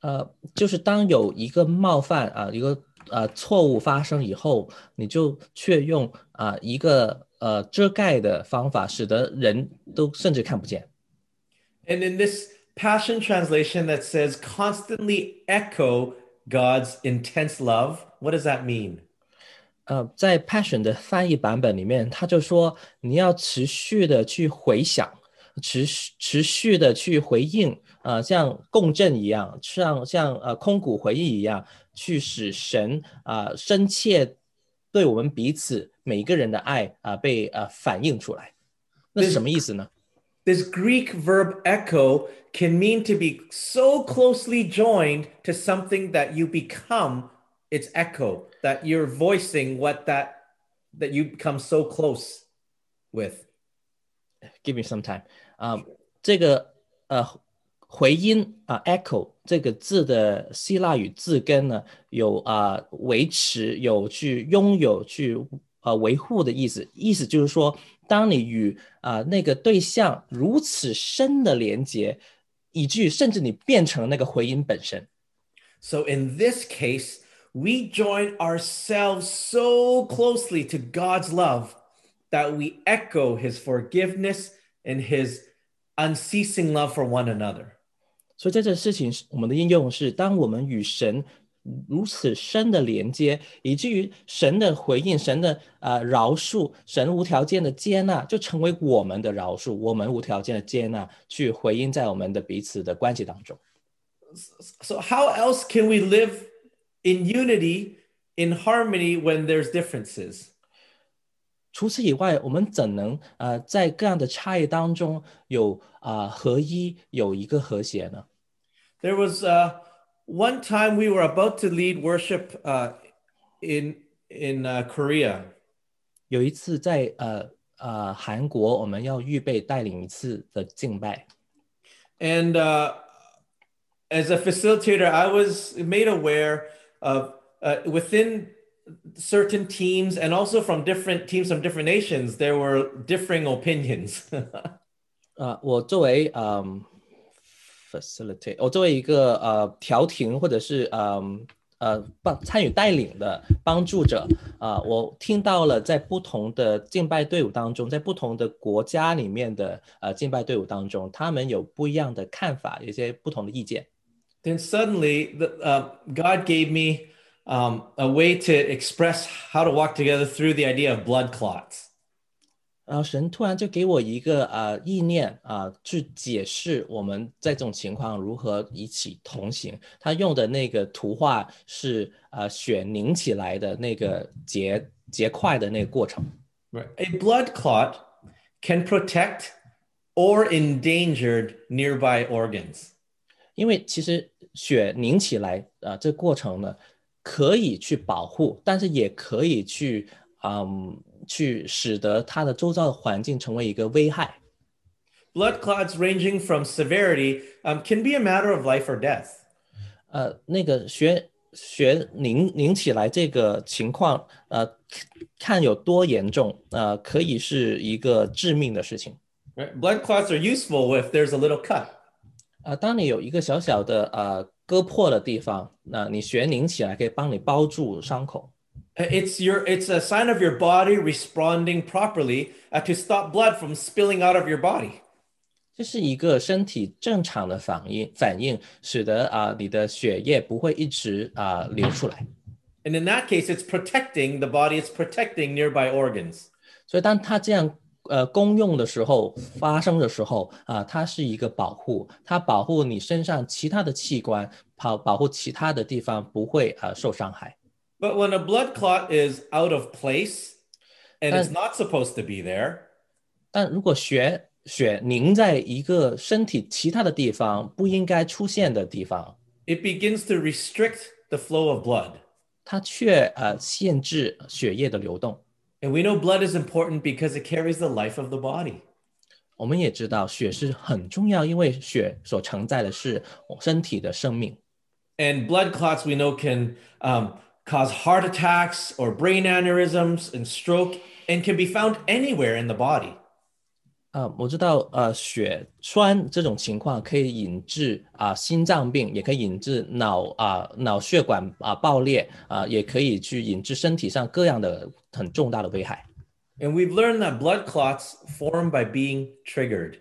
呃，就是当有一个冒犯啊、一个呃错误发生以后，你就却用啊、一个 呃遮盖的方法，使得人都甚至看不见。And in this Passion translation that says constantly echo God's intense love, what does that mean? 呃，在 Passion 的翻译版本里面，他就说你要持续的去回想，持续持续的去回应，呃，像共振一样，像像呃空谷回忆一样，去使神啊、深切对我们彼此 每一个人的爱啊、被呃反映出来。那是什么意思呢？ This Greek verb echo can mean to be so closely joined to something that you become its echo, that you're voicing what that that you become so close with. Give me some time 啊、这个呃 回音啊、echo 这个字的希腊语字根呢，有啊、维持、有去拥有、去 呃维护的意思。意思就是说，当你与啊、那个对象如此深的连接，以至于甚至你变成那个回音本身。So in this case, we join ourselves so closely to God's love that we echo his forgiveness and his unceasing love for one another. 所以在这事情是，我们的应用是，当我们与神如此深的连接，以至于神的回应、神的呃饶恕、神无条件的接纳，就成为我们的饶恕，我们无条件的接纳，去回应在我们的彼此的关系当中。 So how else can we live in unity, in harmony when there's differences? 除此以外，我们怎能呃在各样的差异当中有啊、合一，有一个和谐呢？ There was uh, one time we were about to lead worship uh, in in uh, Korea, 有一次在呃呃韩国，我们要预备带领一次的敬拜。 and uh, as a facilitator, I was made aware of uh, within certain teams and also from different teams from different nations, there were differing opinions. 呃，我作为嗯、 facilitate，我、哦、作为一个呃调停或者是呃呃帮参与带领的帮助者啊、呃，我听到了在不同的敬拜队伍当中，在不同的国家里面的呃敬拜队伍当中，他们有不一样的看法，有些不同的意见。Then suddenly, the uh, God gave me um a way to express how to walk together through the idea of blood clots. 然后神突然就给我一个呃意念啊、去解释我们在这种情况如何一起同行。他用的那个图画是呃血凝起来的那个结结块的那个过程。A blood clot can protect or endangered nearby organs. 因为其实血凝起来啊、呃这过程呢，可以去保护，但是也可以去嗯去使得它的周遭的环境成为一个危害。Blood clots, ranging from severity, um, can be a matter of life or death. 呃，那个血血凝凝起来这个情况，呃，看有多严重，呃，可以是一个致命的事情。Right? Blood clots are useful if there's a little cut. 呃，当你有一个小小的呃割破的地方，那、你血凝起来可以帮你包住伤口。Uh, It's your it's a sign of your body responding properly uh, to stop blood from spilling out of your body. 这是一个身体正常的反应，反应使得啊、你的血液不会一直啊、流出来。 And in that case, it's protecting the body, it's protecting nearby organs. 所以当它这样呃公用的时候发生的时候啊、它是一个保护，它保护你身上其他的器官，保保护其他的地方不会啊、受伤害。 But when a blood clot is out of place and it's Uh, not supposed to be there, 但如果血血凝在一个身体其他的地方不应该出现的地方， it begins to restrict the flow of blood. 它却呃限制血液的流动。 And we know blood is important because it carries the life of the body. 我们也知道血是很重要，因为血所承载的是身体的生命。 And blood clots we know can um, cause heart attacks or brain aneurysms and stroke and can be found anywhere in the body. 啊、我知道，呃，血栓这种情况可以引致啊、心脏病，也可以引致脑啊、脑血管啊、爆裂啊、也可以去引致身体上各样的很重大的危害。 And we've learned that blood clots form by being triggered.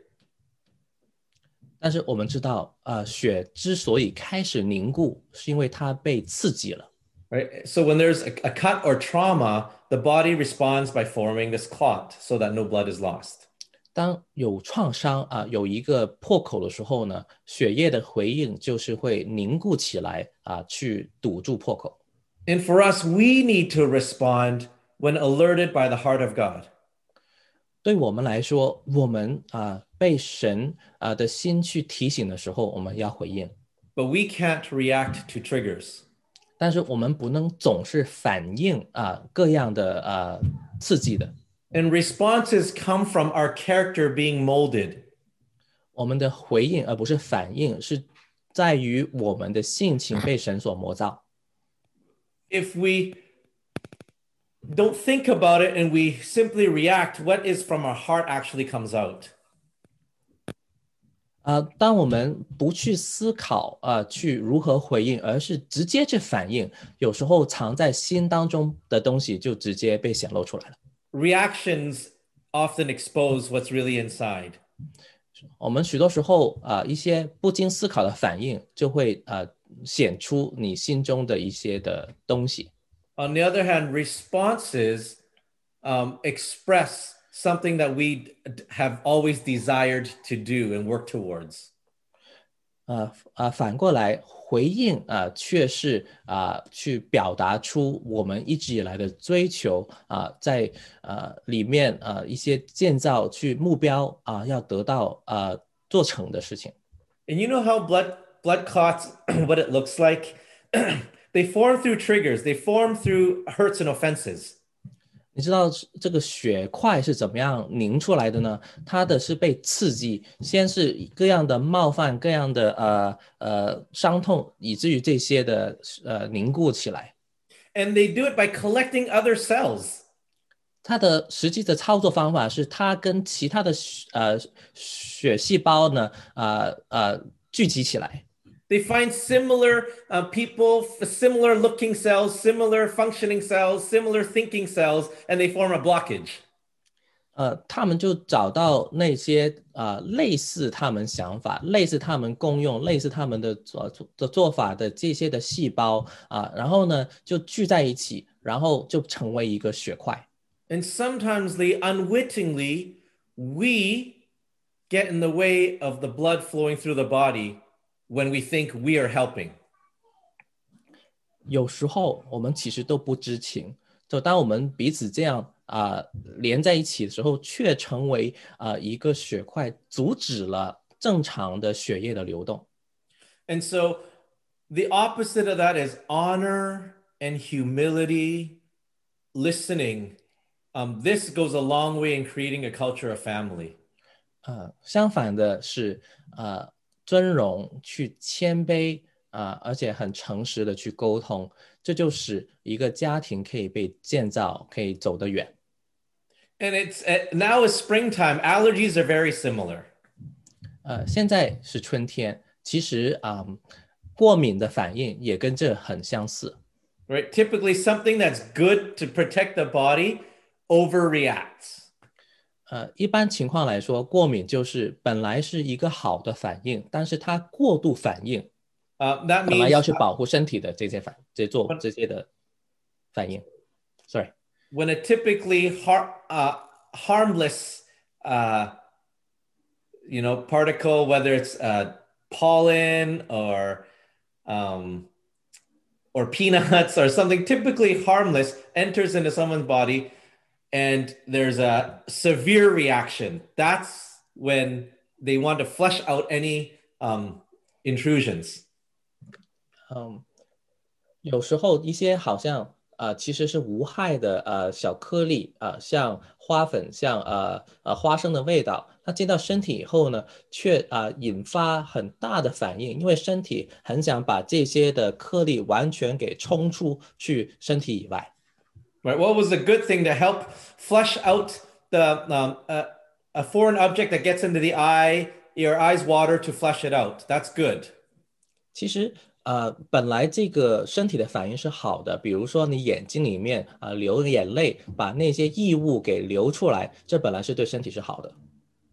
但是我们知道，啊，血之所以开始凝固，是因为它被刺激了。 Right. So when there's a, a cut or trauma, the body responds by forming this clot so that no blood is lost. 当有创伤啊、有一个破口的时候呢，血液的回应就是会凝固起来啊、去堵住破口。 And for us, we need to respond when alerted by the heart of God. 对我们来说，我们啊、被神啊、的心去提醒的时候，我们要回应。 But we can't react to triggers. 但是我们不能总是反应啊、各样的啊、刺激的。 And responses come from our character being molded. 我们的回应而不是反应，是在于我们的性情被神所磨造。 If we don't think about it and we simply react, what is from our heart actually comes out. 呃，当我们不去思考呃去如何回应，而是直接去反应，有时候藏在心当中的东西就直接被显露出来了。Reactions often expose what's really inside. 我们许多时候啊、呃一些不经思考的反应就会啊显出你心中的一些的东西。On the other hand, responses um, express something that we d- have always desired to do and work towards. 呃呃，反过来回应啊、呃却是啊、去表达出我们一直以来的追求啊、在呃里面呃一些建造去目标啊、要得到呃做成的事情。 And you know how blood blood clots, what it looks like? they form through triggers. They form through hurts and offenses. 你知道这个血块是怎么样凝出来的呢？它的是被刺激，先是各样的冒犯，各样的呃呃伤痛，以至于这些的呃凝固起来。And they do it by collecting other cells. 它的实际的操作方法是，它跟其他的血呃血细胞呢，呃呃聚集起来，They find similar uh, people, f- similar looking cells, similar functioning cells, similar thinking cells, and they form a blockage. 呃，他们就找到那些呃类似他们想法、类似他们功用、类似他们的做的做法的这些的细胞啊、然后呢就聚在一起，然后就成为一个血块。 And sometimes, they unwittingly, we get in the way of the blood flowing through the body when we think we are helping. 有时候我们其实都不知情，就当我们彼此这样啊、连在一起的时候，却成为啊、一个血块，阻止了正常的血液的流动。 And so, the opposite of that is honor and humility, listening. Um, this goes a long way in creating a culture of family. 呃，相反的是，呃， 尊荣、去谦卑啊、而且很诚实的去沟通，这就使一个家庭可以被建造，可以走得远。And it's uh, now is springtime. Allergies are very similar. 呃，现在是春天，其实啊、过敏的反应也跟这很相似。right? Typically, something that's good to protect the body overreacts. 呃，一般情况来说，过敏就是本来是一个好的反应，但是它过度反应， Uh, that 本来要 means 去保护身体的这些反这做这些的反应。Sorry， when a typically har- uh, harmless, uh, you know, particle, whether it's uh, pollen or um, or peanuts or something typically harmless, enters into someone's body, and there's a severe reaction. That's when they want to flush out any um, intrusions. 嗯，有时候一些好像呃其实是无害的呃小颗粒啊、呃像花粉，像呃呃花生的味道，它进到身体以后呢，却啊、呃引发很大的反应，因为身体很想把这些的颗粒完全给冲出去身体以外。 Right. What was a good thing to help flush out the um, uh, a foreign object that gets into the eye? Your eyes water to flush it out. That's good. 其实呃，本来这个身体的反应是好的，比如说你眼睛里面啊、呃流眼泪，把那些异物给流出来，这本来是对身体是好的。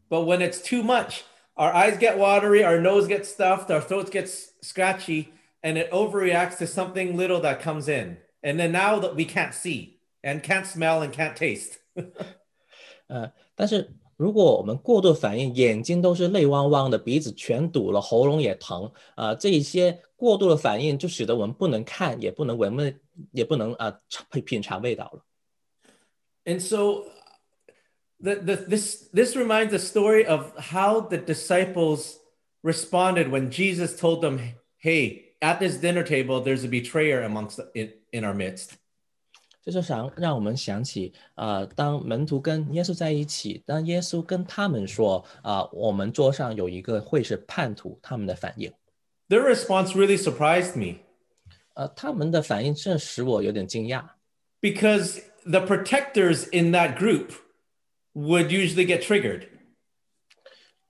But when it's too much, our eyes get watery, our nose gets stuffed, our throats get s- scratchy, and it overreacts to something little that comes in. And then now that we can't see and can't smell and can't taste. 呃，但是如果我们过度反应，眼睛都是泪汪汪的，鼻子全堵了，喉咙也疼，啊、这一些过度的反应就使得我们不能看，也不能闻味，也不能啊尝品品尝味道了。 And so the, the, this, this reminds the story of how the disciples responded when Jesus told them, hey, at this dinner table, there's a betrayer amongst in, in our midst. 就是想让我们想起，呃，当门徒跟耶稣在一起，当耶稣跟他们说，啊、我们桌上有一个会是叛徒，他们的反应，Their response really surprised me 呃，他们的反应这使我有点惊讶，because the protectors in that group would usually get triggered.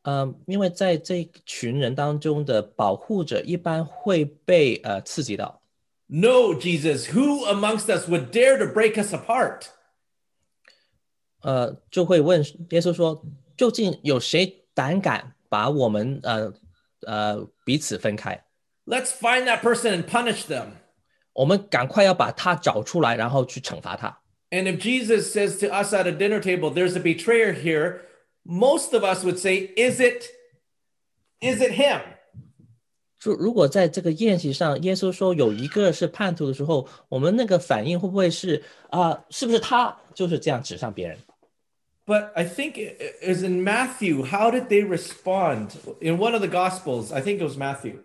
呃，因为在这群人当中的保护者一般会被呃刺激到，No, Jesus, who amongst us would dare to break us apart? 呃，就会问耶稣说，究竟有谁胆敢把我们呃呃彼此分开？ Let's find that person and punish them. 我们赶快要把他找出来，然后去惩罚他。 And if Jesus says to us at a dinner table, there's a betrayer here, most of us would say, Is it is it him? 就如果在这个宴席上，耶稣说有一个是叛徒的时候，我们那个反应会不会是啊、是不是他就是这样指向别人？ But I think it is in Matthew. How did they respond? In one of the Gospels, I think it was Matthew.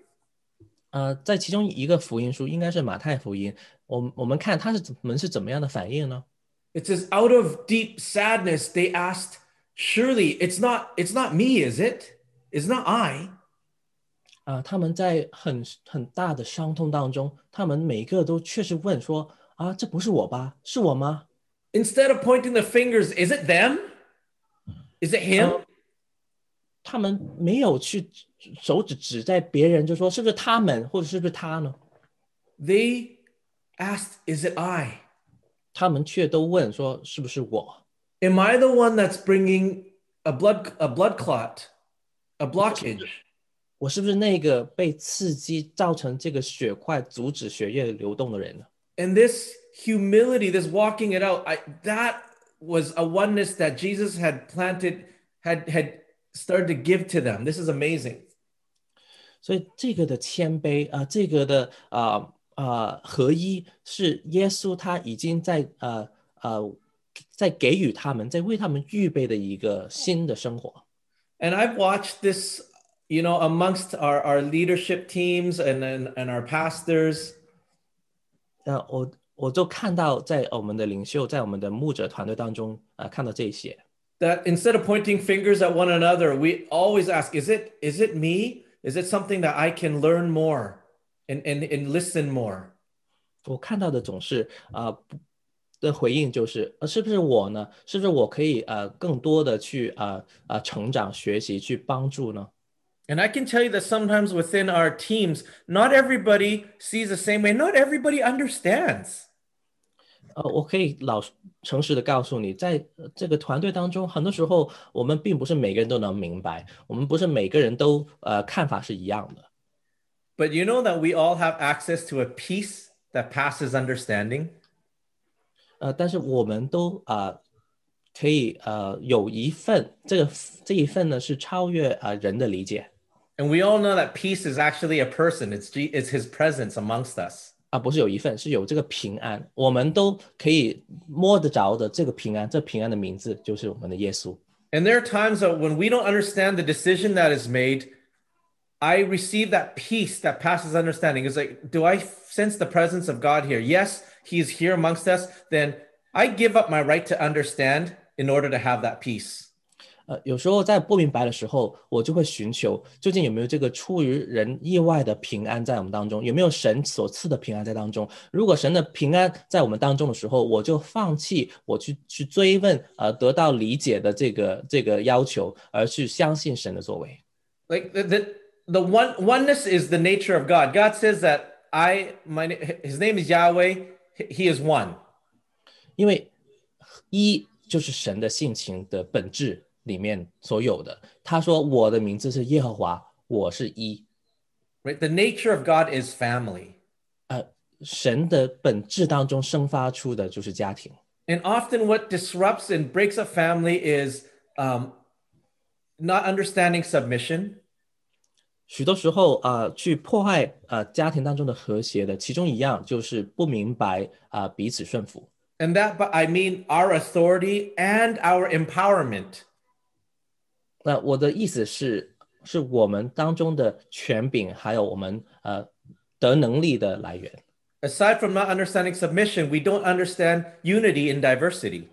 呃，在其中一个福音书，应该是马太福音，我们我们看他是怎们是怎么样的反应呢？ It says, out of deep sadness, they asked, Surely it's not, it's not me, is it? It's not I. 啊、他们在很很大的伤痛当中，他们每个都确实问说啊，这不是我吧？是我吗？ Instead of pointing the fingers, is it them? Is it him? 他们没有去指手指指在别人，就说是不是他们，或者是不是他呢？ They asked, Is it I? 他们却都问说是不是我？ Am I the one that's bringing a blood, a blood clot, a blockage? 我是不是那个被刺激造成这个血块阻止血液流动的人呢？ And this humility, this walking it out, I, that was a oneness that Jesus had planted, had had started to give to them. This is amazing. 所以这个的谦卑啊、呃这个的啊啊合一，是耶稣他已经在呃呃在给予他们，在为他们预备的一个新的生活。 And I've watched this, you know, amongst our, our leadership teams and, and, and our pastors. 那我我就看到在我们的领袖，在我们的牧者团队当中啊、呃看到这些。 that instead of pointing fingers at one another, we always ask, is it is it me? Is it something that I can learn more and, and, and listen more? 我看到的总是啊、不的回应就是，呃，是不是我呢？是不是我可以呃更多的去啊啊、成长、学习、去帮助呢？ And I can tell you that sometimes within our teams, not everybody sees the same way. Not everybody understands. 呃，我可以老实诚实的告诉你，在呃这个团队当中，很多时候我们并不是每个人都能明白，我们不是每个人都呃看法是一样的。 But you know that we all have access to a peace that passes understanding. 呃，但是我们都啊、呃可以呃有一份这个这一份呢是超越啊、呃人的理解， And we all know that peace is actually a person. It's G- it's his presence amongst us. 而、不是有一份，是有这个平安，我们都可以摸得着的这个平安，这平安的名字就是我们的耶稣。 And there are times that when we don't understand the decision that is made, I receive that peace that passes understanding. It's like, do I sense the presence of God here? Yes, He is here amongst us. Then I give up my right to understand in order to have that peace. 呃，有时候在不明白的时候，我就会寻求究竟有没有这个出于人意外的平安在我们当中，有没有神所赐的平安在当中？如果神的平安在我们当中的时候，我就放弃我去去追问呃得到理解的这个这个要求，而去相信神的作为。 Like the, the, the one oneness is the nature of God. God says that I my his name is Yahweh. He is one. 因为一就是神的性情的本质 里面所有的。他说：“我的名字是耶和华，我是一。 Right? The nature of God is family. ”神的本质当中生发出的就是家庭。 And often, what disrupts and breaks up family is um, not understanding submission, 许多时候啊、呃去破坏呃家庭当中的和谐的，其中一样就是不明白啊、彼此顺服。 and that but I mean our authority and our empowerment. 那我的意思是，是我们当中的权柄，还有我们呃得能力的来源。Aside from not understanding submission, we don't understand unity in diversity.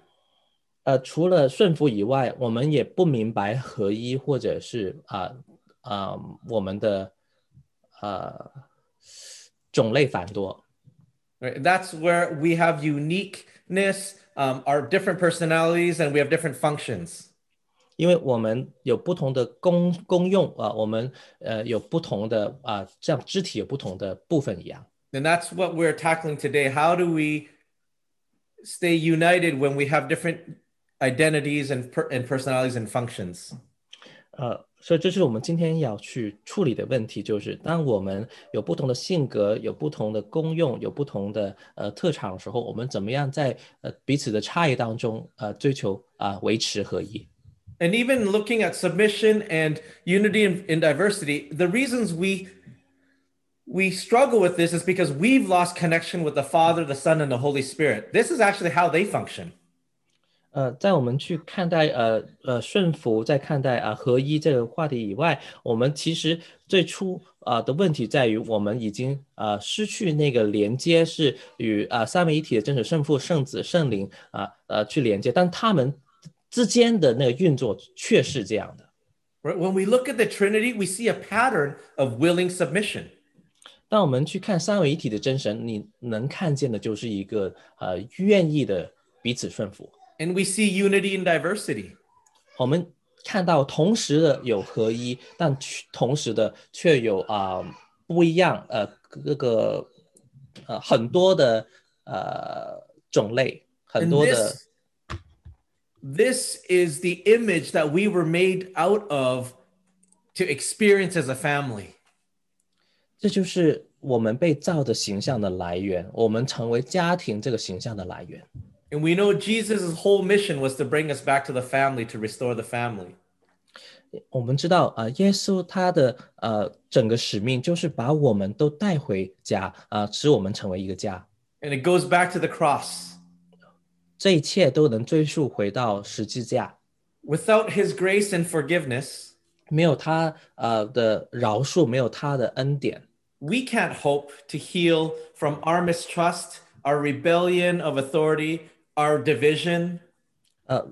呃，除了顺服以外，我们也不明白合一，或者是啊啊、我们的呃种类繁多。Right? That's where we have uniqueness, um, our different personalities, and we have different functions. 因为我们有不同的功功用啊、我们呃有不同的啊、像肢体有不同的部分一样。And that's what we're tackling today. How do we stay united when we have different identities and, per- and personalities and functions? 呃，所以这是我们今天要去处理的问题，就是当我们有不同的性格、有不同的功用、有不同的呃特长的时候，我们怎么样在呃彼此的差异当中呃追求啊、维持合一？And even looking at submission and unity and, and diversity, the reasons we we struggle with this is because we've lost connection with the Father, the Son, and the Holy Spirit. This is actually how they function. 呃，在我们去看待呃呃顺服，在看待啊、合一这个话题以外，我们其实最初啊、的问题在于，我们已经呃失去那个连接，是与啊、三位一体的真实圣父、圣子、圣灵啊呃去连接，但他们 之间的那个运作却是这样的。Right? When we look at the Trinity, we see a pattern of willing submission. 当我们去看三位一体的真神，你能看见的就是一个呃愿意的彼此顺服。And we see unity and diversity. 我们看到同时的有合一，但却同时的却有啊、不一样，呃，各个呃很多的呃种类，很多的 this, this is the image that we were made out of to experience as a family. 这就是我们被造的形象的来源，我们成为家庭这个形象的来源。 And we know Jesus' whole mission was to bring us back to the family, to restore the family. 我们知道啊、耶稣他的呃整个使命就是把我们都带回家啊、使我们成为一个家。 And it goes back to the cross. 这一切都能追溯回到十字架，Without his grace and forgiveness, 没有他呃的饶恕，没有他的恩典，we can't hope to heal from our mistrust, our rebellion of authority, our division. 呃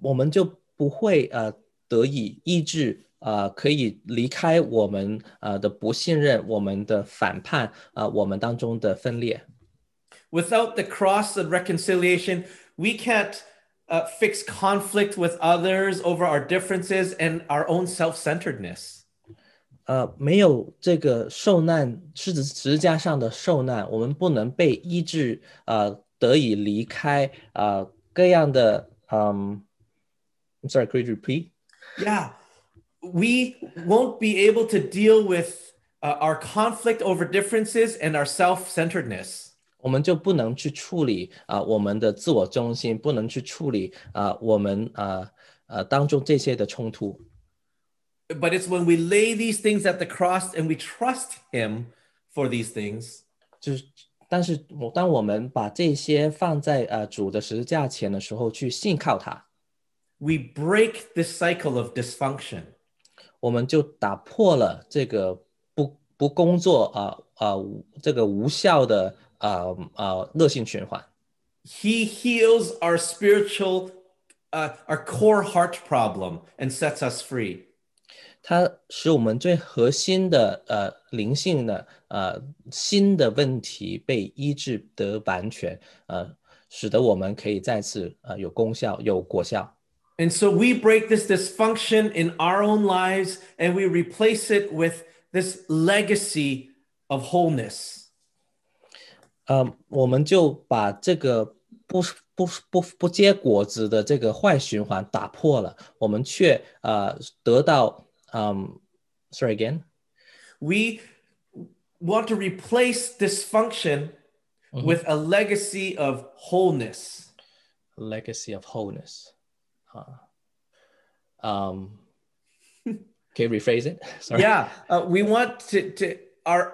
我们就不会呃得以医治，呃可以离开我们呃的不信任，我们的反叛，呃我们当中的分裂。Without the cross and reconciliation, we can't uh, fix conflict with others over our differences and our own self centeredness. 呃，没有这个受难十字十字架上的受难，我们不能被医治，呃，得以离开，呃，各样的，嗯，I'm sorry, could you repeat? Yeah, we won't be able to deal with uh, our conflict over differences and our self centeredness. 我们就不能去处理啊、我们的自我中心，不能去处理啊、我们啊呃当中这些的冲突。But it's when we lay these things at the cross and we trust Him for these things, 就是，但是我当我们把这些放在呃主的十字架前的时候，去信靠他，we break this cycle of dysfunction. 我们就打破了这个不不工作啊啊、这个无效的 啊啊恶性循环。 He heals our spiritual, uh, our core heart problem and sets us free. 它使我们最核心的呃灵性的呃新的问题被医治得完全，呃，使得我们可以再次呃有功效有果效。 And so we break this dysfunction in our own lives and we replace it with this legacy of wholeness. 呃，我们就把这个不不不不结果子的这个坏循环打破了，我们却呃得到嗯，sorry again， We want to replace dysfunction with a legacy of wholeness. legacy of wholeness 啊，嗯，can you rephrase it? Sorry. Yeah, uh, we want to, to our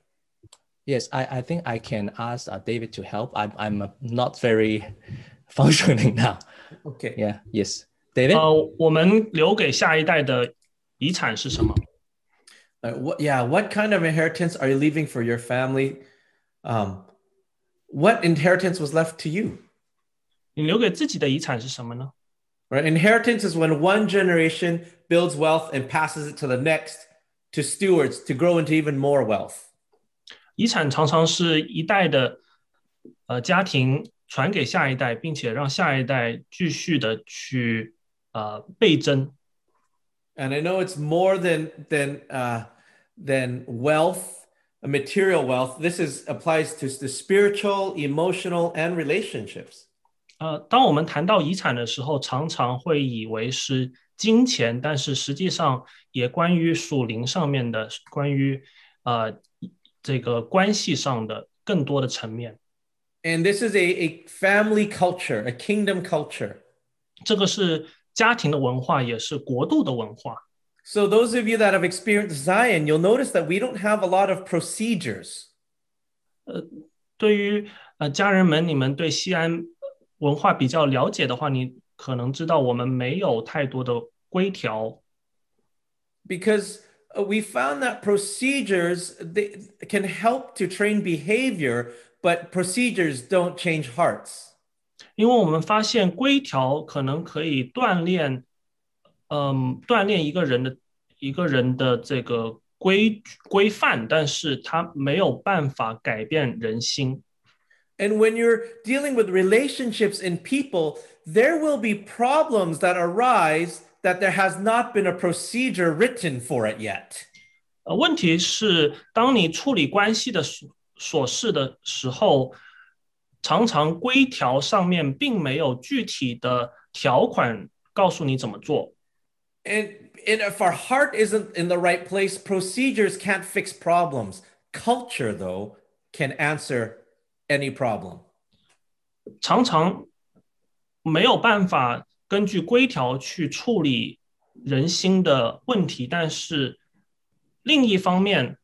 Yes, I, I think I can ask uh, David to help. I'm I'm uh, not very functioning now. Okay. Yeah. Yes, David. 呃，我们留给下一代的遗产是什么？ Uh, what, yeah. What kind of inheritance are you leaving for your family? Um, what inheritance was left to you? 你留给自己的遗产是什么呢？ Right. Inheritance is when one generation builds wealth and passes it to the next to stewards to grow into even more wealth. 遗产常常是一代的呃家庭传给下一代，并且让下一代继续的去呃倍增。And I know it's more than than uh, than wealth, uh, material wealth. This is applies to the spiritual, emotional, and relationships. 呃，当我们谈到遗产的时候，常常会以为是金钱，但是实际上也关于属灵上面的，关于呃这个关系上的更多的层面。And this is a a family culture, a kingdom culture. 这个是家庭的文化，也是国度的文化。So those of you that have experienced Zion, you'll notice that we don't have a lot of procedures. 呃，对于呃家人们，你们对锡安文化比较了解的话，你可能知道我们没有太多的规条。Because we found that procedures they can help to train behavior but procedures don't change hearts 因为我们发现规条可能可以锻炼，嗯，锻炼一个人的一个人的这个规规范，但是它没有办法改变人心。 and when you're dealing with relationships and people there will be problems that arise that there has not been a procedure written for it yet 呃，问题是，当你处理关系的琐琐事的时候，常常规条上面并没有具体的条款告诉你怎么做。 and, and if our heart isn't in the right place procedures can't fix problems culture though can answer any problem 常常没有办法 根据规条去处理人心的问题，但是另一方面，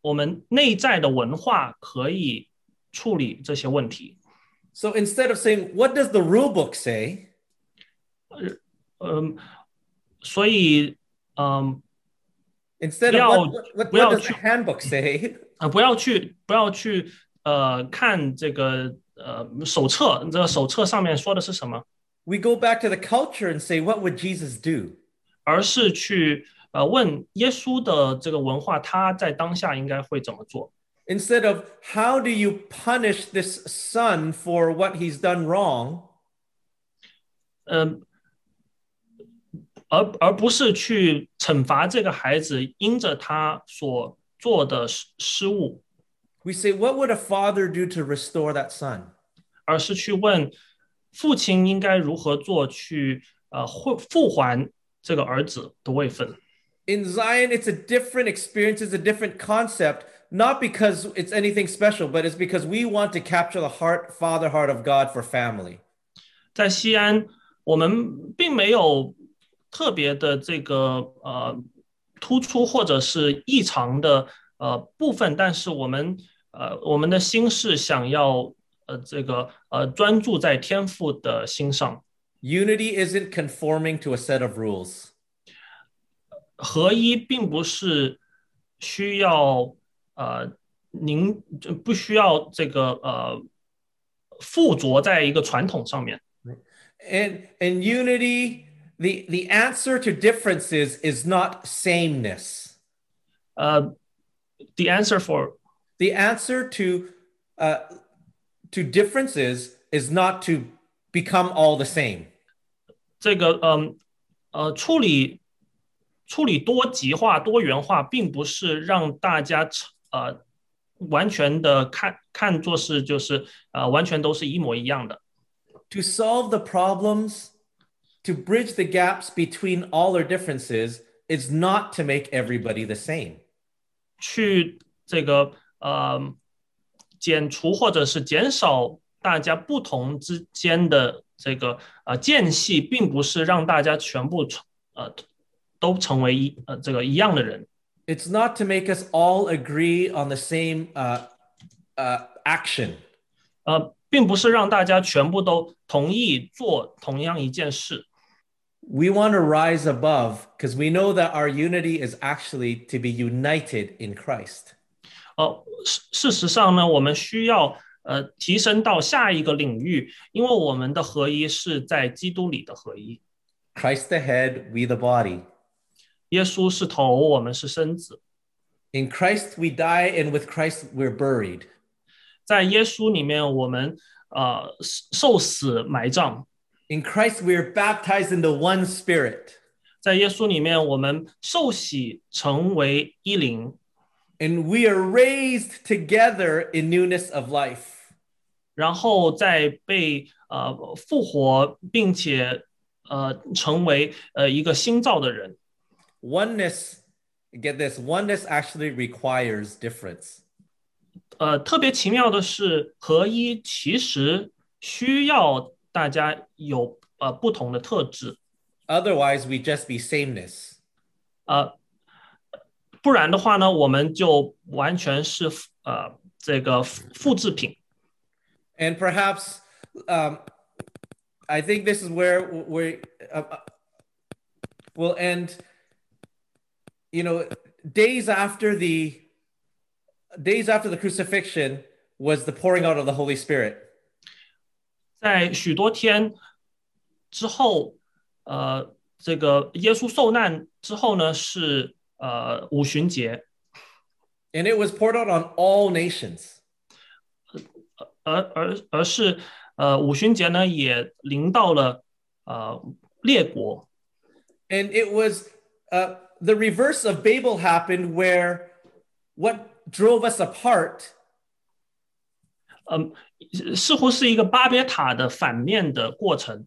我们内在的文化可以处理这些问题。 So instead of saying, what does the rule book say? 嗯，所以，嗯， Instead of 不要- what, what, what, 不要 what does the 去- handbook say? 啊，不要去，不要去，呃，看这个呃手册，这个手册上面说的是什么， We go back to the culture and say, what would Jesus do? 而是去呃问耶稣的这个文化，他在当下应该会怎么做。 Instead of how do you punish this son for what he's done wrong? 嗯，而而不是去惩罚这个孩子因着他所做的失失误， We say, what would a father do to restore that son? 而是去问 父亲应该如何做去呃复复还这个儿子的位分。In Zion, it's a different experience, it's a different concept, not because it's anything special, but it's because we want to capture the heart, father heart of God for family. 在西安，我们并没有特别的这个呃突出或者是异常的呃部分，但是我们呃我们的心是想要呃这个呃专注在天赋的心上， Unity isn't conforming to a set of rules. 合一并不是需要呃您不需要这个呃附着在一个传统上面。 And and unity, the the answer to differences is not sameness. 呃，the answer for The answer to uh, to differences is not to become all the same. 这个嗯呃处理处理多极化、多元化，并不是让大家呃完全的看看作是就是呃完全都是一模一样的。 To solve the problems, to bridge the gaps between all our differences, is not to make everybody the same. 去这个 呃 减除或者是减少大家不同之间的这个呃间隙，并不是让大家全部成呃都成为一呃这个一样的人。 It's not to make us all agree on the same uh, uh, action. 呃，并不是让大家全部都同意做同样一件事。 We want to rise above because we know that our unity is actually to be united in Christ. 呃，事事实上呢，我们需要呃提升到下一个领域，因为我们的合一是在基督里的合一。Christ the head, we the body. 耶稣是头，我们是身子。In Christ we die, and with Christ we're buried. 在耶稣里面，我们呃受死埋葬；In Christ we are baptized into one spirit. 在耶稣里面，我们受洗成为一灵，And we are raised together in newness of life. 然后再被呃复活，并且呃成为呃一个新造的人。 Oneness, get this, oneness actually requires difference. 呃，特别奇妙的是，合一其实需要大家有呃不同的特质， Otherwise, we just be sameness. 呃， 不然的话呢，我们就完全是呃这个复复制品。 And perhaps um, I think this is where we uh, uh, we'll end. You know, days after the days after the crucifixion was the pouring out of the Holy Spirit. 在许多天之后，呃，这个耶稣受难之后呢，是 呃五旬节， And it was poured out on all nations. 而而而是呃五旬节呢也临到了呃列国。 And it was uh, the reverse of Babel happened, where what drove us apart 嗯，似乎是一个巴别塔的反面的过程。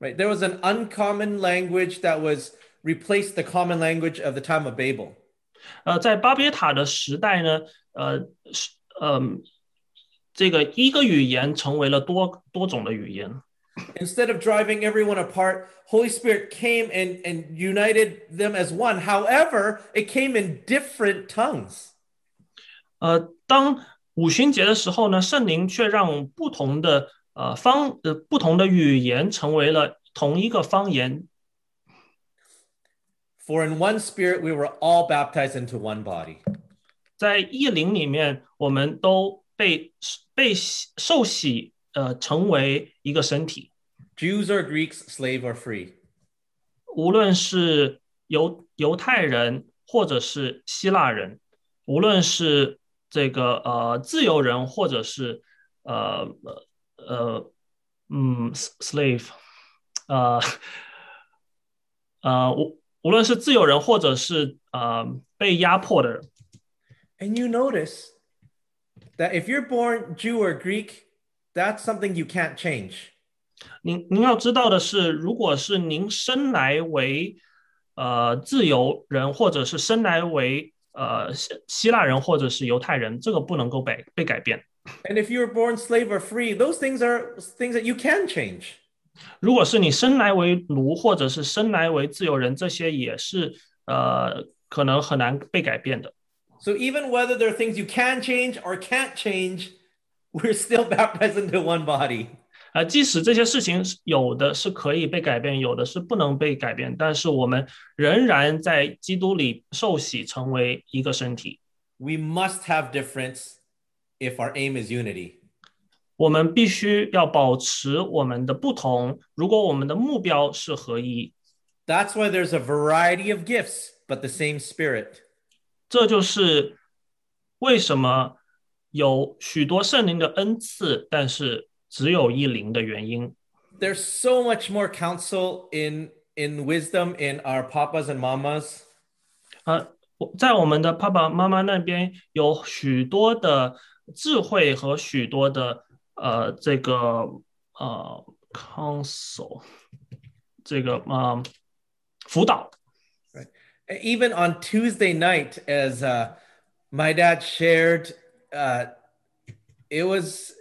right? There was an uncommon language that was replaced the common language of the time of Babel. 呃，在巴别塔的时代呢，呃，是嗯、这个一个语言成为了多多种的语言。 Instead of driving everyone apart, Holy Spirit came and, and united them as one. However, it came in different tongues. 呃，当五旬节的时候呢，圣灵却让不同的呃方呃不同的语言成为了同一个方言。 For in one spirit we were all baptized into one body. 在一灵里面，我们都被被洗受洗，呃，成为一个身体。 Jews or Greeks, slave or free. 无论是犹犹太人，或者是希腊人，无论是这个呃自由人，或者是呃呃呃嗯 slave，呃呃无 无论是自由人，或者是呃被压迫的人，And you notice that if you're born Jew or Greek, that's something you can't change. 您您要知道的是，如果是您生来为呃自由人，或者是生来为呃希希腊人，或者是犹太人，这个不能够被被改变。And if you were born slave or free, those things are things that you can change. 如果是你生来为奴，或者是生来为自由人，这些也是呃可能很难被改变的。So even whether there are things you can change or can't change, we're still baptized into one body. 呃，即使这些事情是有的是可以被改变，有的是不能被改变，但是我们仍然在基督里受洗，成为一个身体。We must have difference if our aim is unity. 我们必须要保持我们的不同。如果我们的目标是合一，That's why there's a variety of gifts, but the same spirit. 这就是为什么有许多圣灵的恩赐，但是只有一灵的原因。There's so much more counsel in in wisdom in our papas and mamas. 呃，我在我们的爸爸妈妈那边有许多的智慧和许多的呃这个呃 counsel 这个呃辅导。 Even on Tuesday night, as uh, my dad shared uh, it was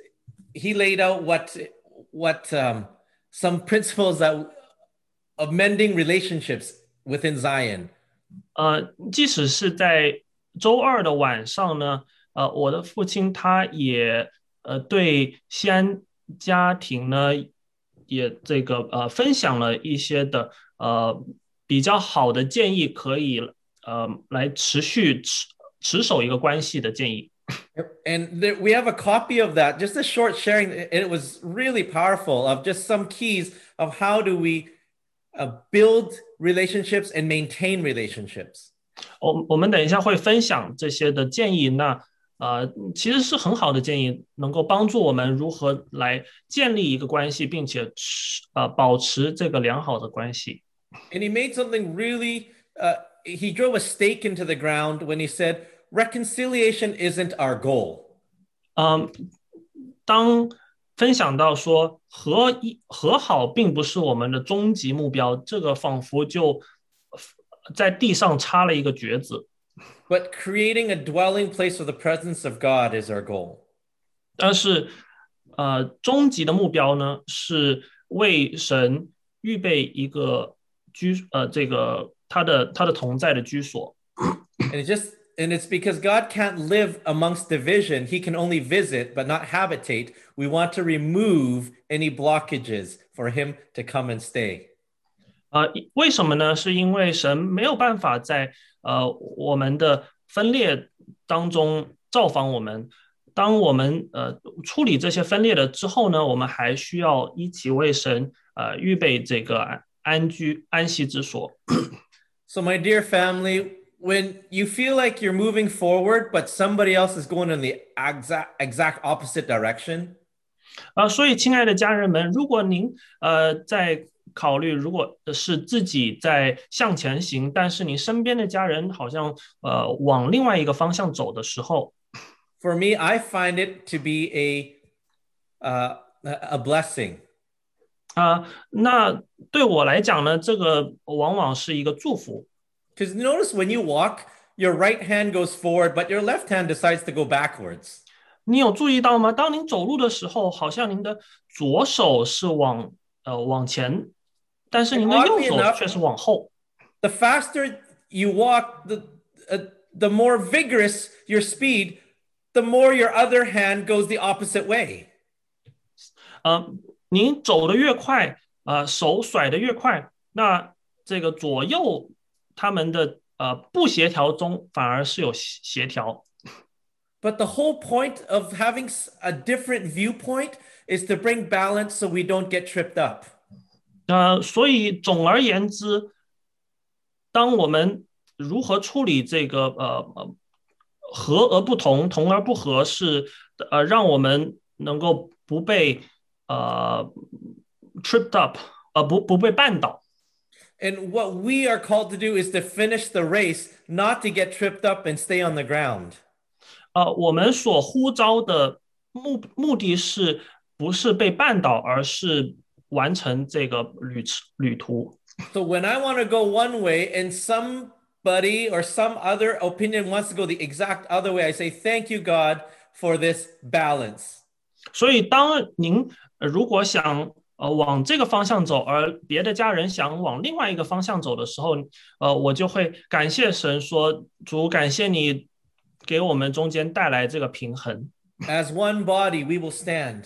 he laid out what what um, some principles that of mending relationships within Zion. 呃，即使是在周二的晚上呢，呃，我的父亲他也 呃，对锡安家庭呢，也这个呃分享了一些的呃比较好的建议，可以呃来持续持持守一个关系的建议。And there, we have a copy of that, just a short sharing. It was really powerful of just some keys of how do we uh, build relationships and maintain relationships. 我我们等一下会分享这些的建议。那呃其实是很好的建议，能够帮助我们如何来建立一个关系，并且持呃保持这个良好的关系。And he made something really, uh, he drove a stake into the ground when he said, reconciliation isn't our goal. 嗯，当分享到说和一和好并不是我们的终极目标，这个仿佛就在地上插了一个橛子。But creating a dwelling place for the presence of God is our goal. 但是，呃，终极的目标呢，是为神预备一个居，呃，这个他的他的同在的居所。 And it's just and it's because God can't live amongst division. He can only visit but not habitate. We want to remove any blockages for him to come and stay. 呃，为什么呢？是因为神没有办法在 呃我们的分裂当中造访我们。当我们呃处理这些分裂了之后呢，我们还需要一起为神呃预备这个安安居安息之所。So my dear family, when you feel like you're moving forward but somebody else is going in the exact exact opposite direction, 啊，所以亲爱的家人们，如果您呃在考虑，如果是自己在向前行，但是你身边的家人好像呃往另外一个方向走的时候，for me, I find it to be a uh, a a blessing 啊、那对我来讲呢，这个往往是一个祝福。because notice when you walk, your right hand goes forward, but your left hand decides to go backwards. 你有注意到吗？当您走路的时候，好像您的左手是往呃往前，但是您的右 Oddly 手 enough- 却是往后。 The faster you walk, the uh, the more vigorous your speed, the more your other hand goes the opposite way. 呃，您走得越快，呃，手甩得越快，那这个左右他们的呃不协调中反而是有协协调。 But the whole point of having s- a different viewpoint is to bring balance so we don't get tripped up. 呃，所以总而言之，当我们如何处理这个呃呃和而不同，同而不和，是呃让我们能够不被呃 tripped up，呃不不被绊倒。And what we are called to do is to finish the race, not to get tripped up and stay on the ground. 呃，我们所呼召的目目的是不是被绊倒，而是完成这个旅程旅途。 So when I want to go one way and somebody or some other opinion wants to go the exact other way, I say, Thank you, God, for this balance. 所以，当您呃如果想呃往这个方向走，而别的家人想往另外一个方向走的时候，呃，我就会感谢神说：“主，感谢你给我们中间带来这个平衡。 As one body, we will stand.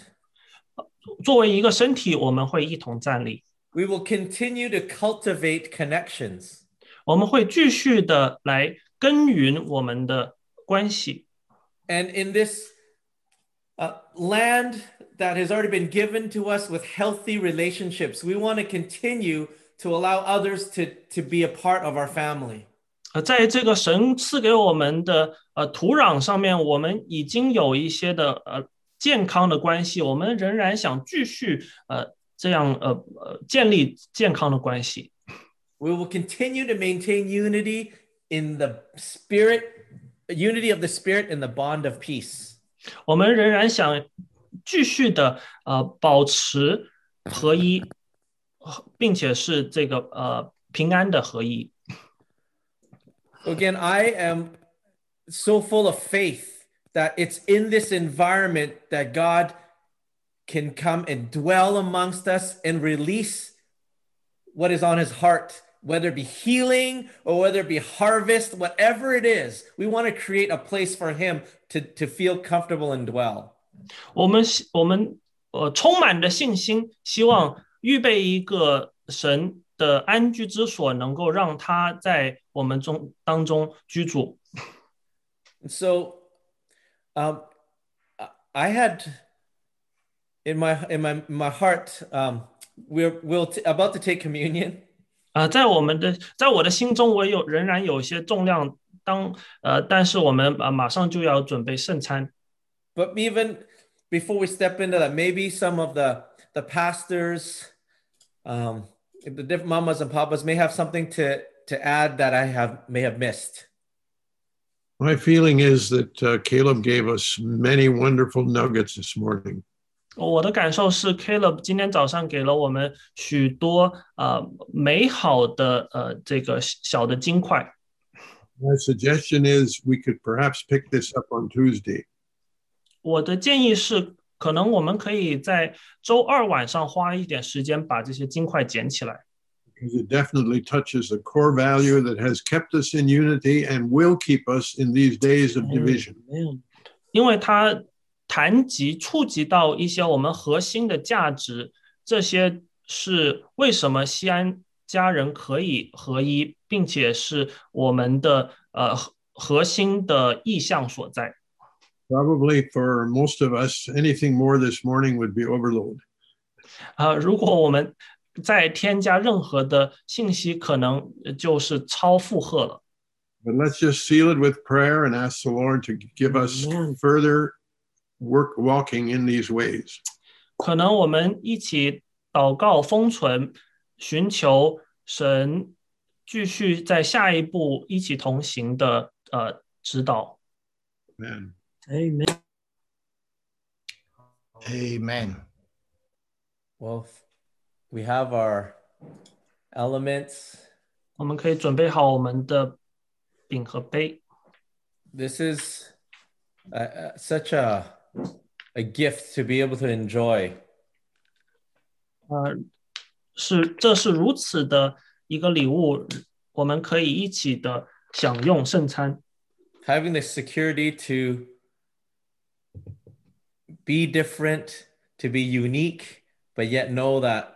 作为一个身体，我们会一同站立， We will continue to cultivate connections. 我们会继续的来耕耘我们的关系。 And in this uh, land that has already been given to us with healthy relationships, we want to continue to allow others to, to be a part of our family. 呃，在这个神赐给我们的呃土壤上面，我们已经有一些的呃 健康的关系，我们仍然想继续呃这样呃呃建立健康的关系。 We will continue to maintain unity in the spirit, unity of the spirit in the bond of peace. 我们仍然想继续的呃保持合一，呃并且是这个呃平安的合一。 Again, I am so full of faith that it's in this environment that God can come and dwell amongst us and release what is on his heart, whether it be healing or whether it be harvest, whatever it is. We want to create a place for him to, to feel comfortable and dwell. 我们希我们呃充满着信心，希望预备一个神的安居之所，能够让他在我们中当中居住。 So um, I- I had in my in my my heart um, we're we'll t- about to take communion 啊、在我们的，在我的心中，我有仍然有一些重量。当呃，但是我们啊、马上就要准备圣餐。 but even before we step into that maybe some of the the pastors um, the different mamas and papas may have something to to add that I have may have missed My feeling is that uh, Caleb gave us many wonderful nuggets this morning. 我的感受是，Caleb 今天早上给了我们许多呃美好的呃这个小的金块。 My suggestion is we could perhaps pick this up on Tuesday. 我的建议是，可能我们可以在周二晚上花一点时间把这些金块捡起来， because it definitely touches a core value that has kept us in unity and will keep us in these days of division. 因为它谈及触及到一些我们核心的价值，这些是为什么锡安家人可以合一，并且是我们的呃核心的意向所在。Probably for most of us, anything more this morning would be overload. 啊、呃，如果我们再添加任何的信息，可能呃就是超负荷了。But let's just seal it with prayer and ask the Lord to give us further work walking in these ways. 可能我们一起祷告封存，寻求神继续在下一步一起同行的呃指导。Amen. Amen. Amen. well we have our elements 我们可以准备好我们的饼和杯。 this is uh, uh, such a a gift to be able to enjoy 呃，是这是如此的一个礼物，我们可以一起的享用圣餐。 having the security to be different to be unique but yet know that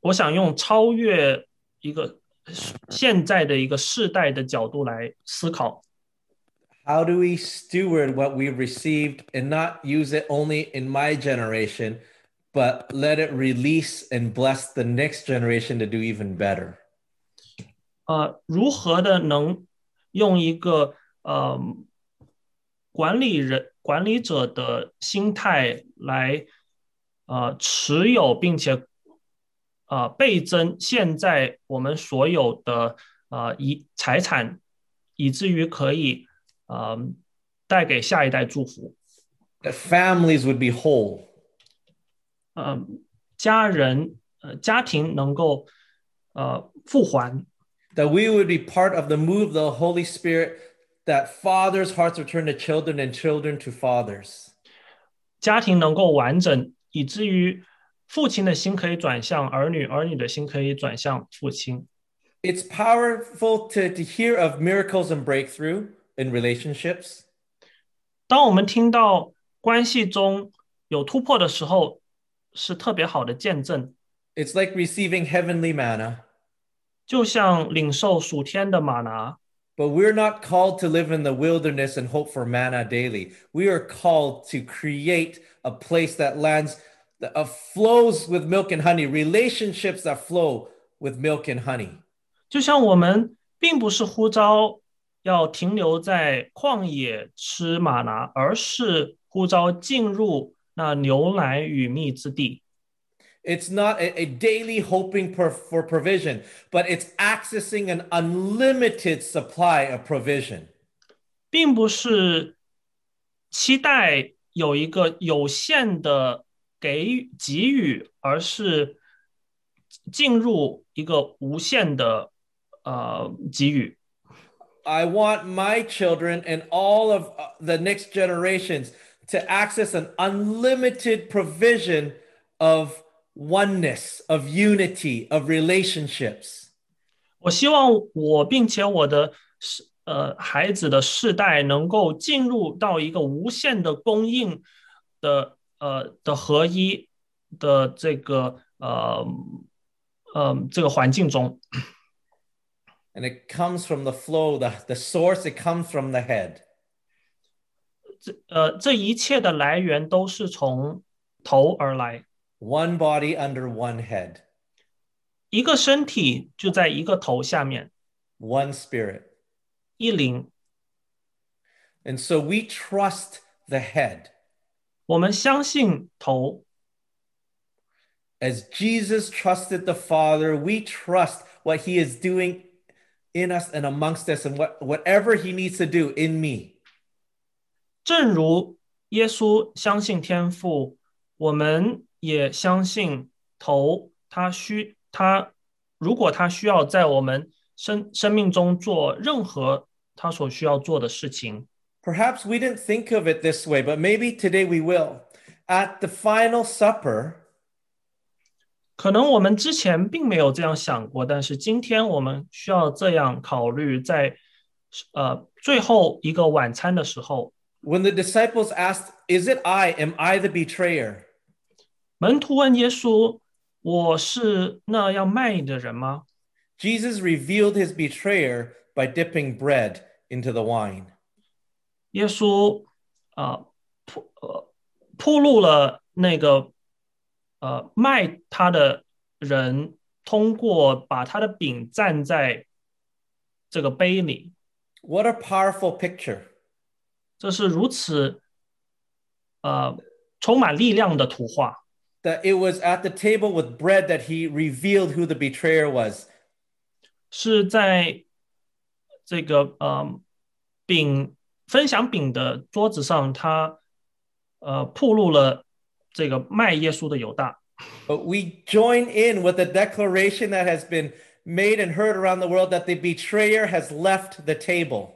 我想用超越一个现在的一个世代的角度来思考。how do we steward what we've received and not use it only in my generation but let it release and bless the next generation to do even better 呃，如何的能用一个呃管理人管理者的心态来呃持有，并且呃倍增现在我们所有的呃遗财产，以至于可以呃带给下一代祝福。 that families would be whole 呃，家人呃家庭能够呃复还。 that we would be part of the move of the Holy Spirit, that fathers' hearts would turn to children and children to fathers. 家庭能够完整，以至于 父亲的心可以转向儿女，儿女的心可以转向父亲。It's powerful to, to hear of miracles and breakthrough in relationships. 当我们听到关系中有突破的时候，是特别好的见证。It's like receiving heavenly manna. 就像领受属天的吗哪。But we're not called to live in the wilderness and hope for manna daily. We are called to create a place that lands of uh, flows with milk and honey, relationships that flow with milk and honey. 就像我们并不是呼召要停留在旷野吃吗哪，而是呼召进入那牛奶与蜜之地。It's not a, a daily hoping per, for provision, but it's accessing an unlimited supply of provision. 并不是期待有一个有限的 给予给予，而是进入一个无限的呃给予。 I want my children and all of uh, the next generations to access an unlimited provision of oneness, of unity, of relationships. 我希望我并且我的世呃孩子的世代能够进入到一个无限的供应的 呃的合一的这个呃呃这个环境中。 And it comes from the flow, the, the source, it comes from the head. 呃，这一切的来源都是从头而来， One body under one head, 一个身体就在一个头下面， one spirit. 一灵。 And so we trust the head. 我们相信头， As Jesus trusted the Father, we trust what he is doing in us and amongst us and what, whatever he needs to do in me. 正如耶稣相信天父，我们也相信头。他需他，如果他需要在我们生生命中做任何他所需要做的事情， Perhaps we didn't think of it this way, but maybe today we will. At the final supper, 可能我们之前并没有这样想过，但是今天我们需要这样考虑，在呃最后一个晚餐的时候， when the disciples asked, Is it I? Am I the betrayer? 门徒问耶稣：“我是那要卖你的人吗 Jesus revealed his betrayer by dipping bread into the wine.？” 耶稣啊铺呃铺路了那个呃卖他的人，通过把他的饼蘸在这个杯里， What a powerful picture. 这是如此呃充满力量的图画。 That it was at the table with bread that he revealed who the betrayer was. 是在这个呃饼 分享饼的桌子上，他呃铺露了这个卖耶稣的犹大。But we join in with the declaration that has been made and heard around the world that the betrayer has left the table.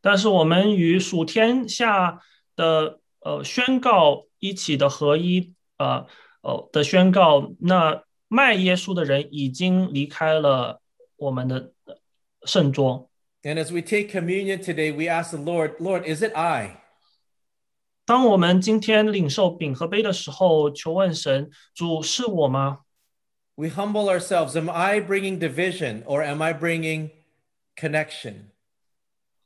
但是我们与属天下的呃宣告一起的合一，呃呃的宣告，那卖耶稣的人已经离开了我们的呃圣桌。And as we take communion today, we ask the Lord, Lord, is it I? 当我们今天领受饼和杯的时候，求问神：主是我吗？ We humble ourselves. Am I bringing division or am I bringing connection?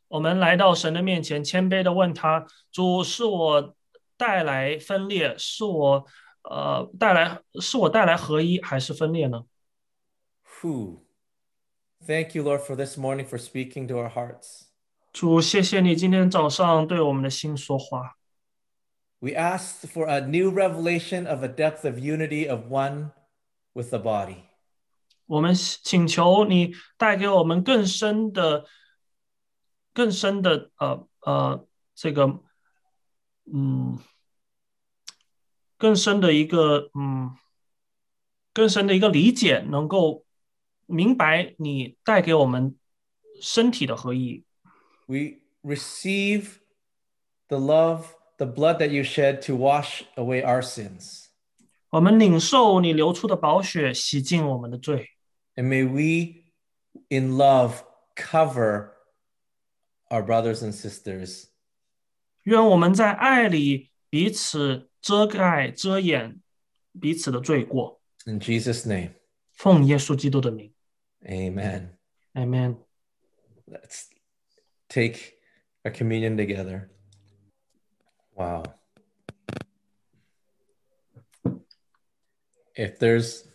我们来到神的面前，谦卑的问他：主是我带来分裂，是我呃带来是我带来合一，还是分裂呢？ Who? Thank you, Lord, for this morning for speaking to our hearts. 主，谢谢你今天早上对我们的心说话。 We ask for a new revelation of a depth of unity of one with the body. 我们请求你带给我们更深的、更深的呃呃这个嗯更深的一个嗯更深的一个理解，能够 明白你带给我们身体的合一。 We receive the love, the blood that you shed to wash away our sins. 我们领受你流出的宝血，洗净我们的罪。 And may we, in love, cover our brothers and sisters. 愿我们在爱里彼此遮盖、遮掩彼此的罪过。 In Jesus' name, 奉耶稣基督的名 amen.，Amen。Let's take a communion together. Wow. If there's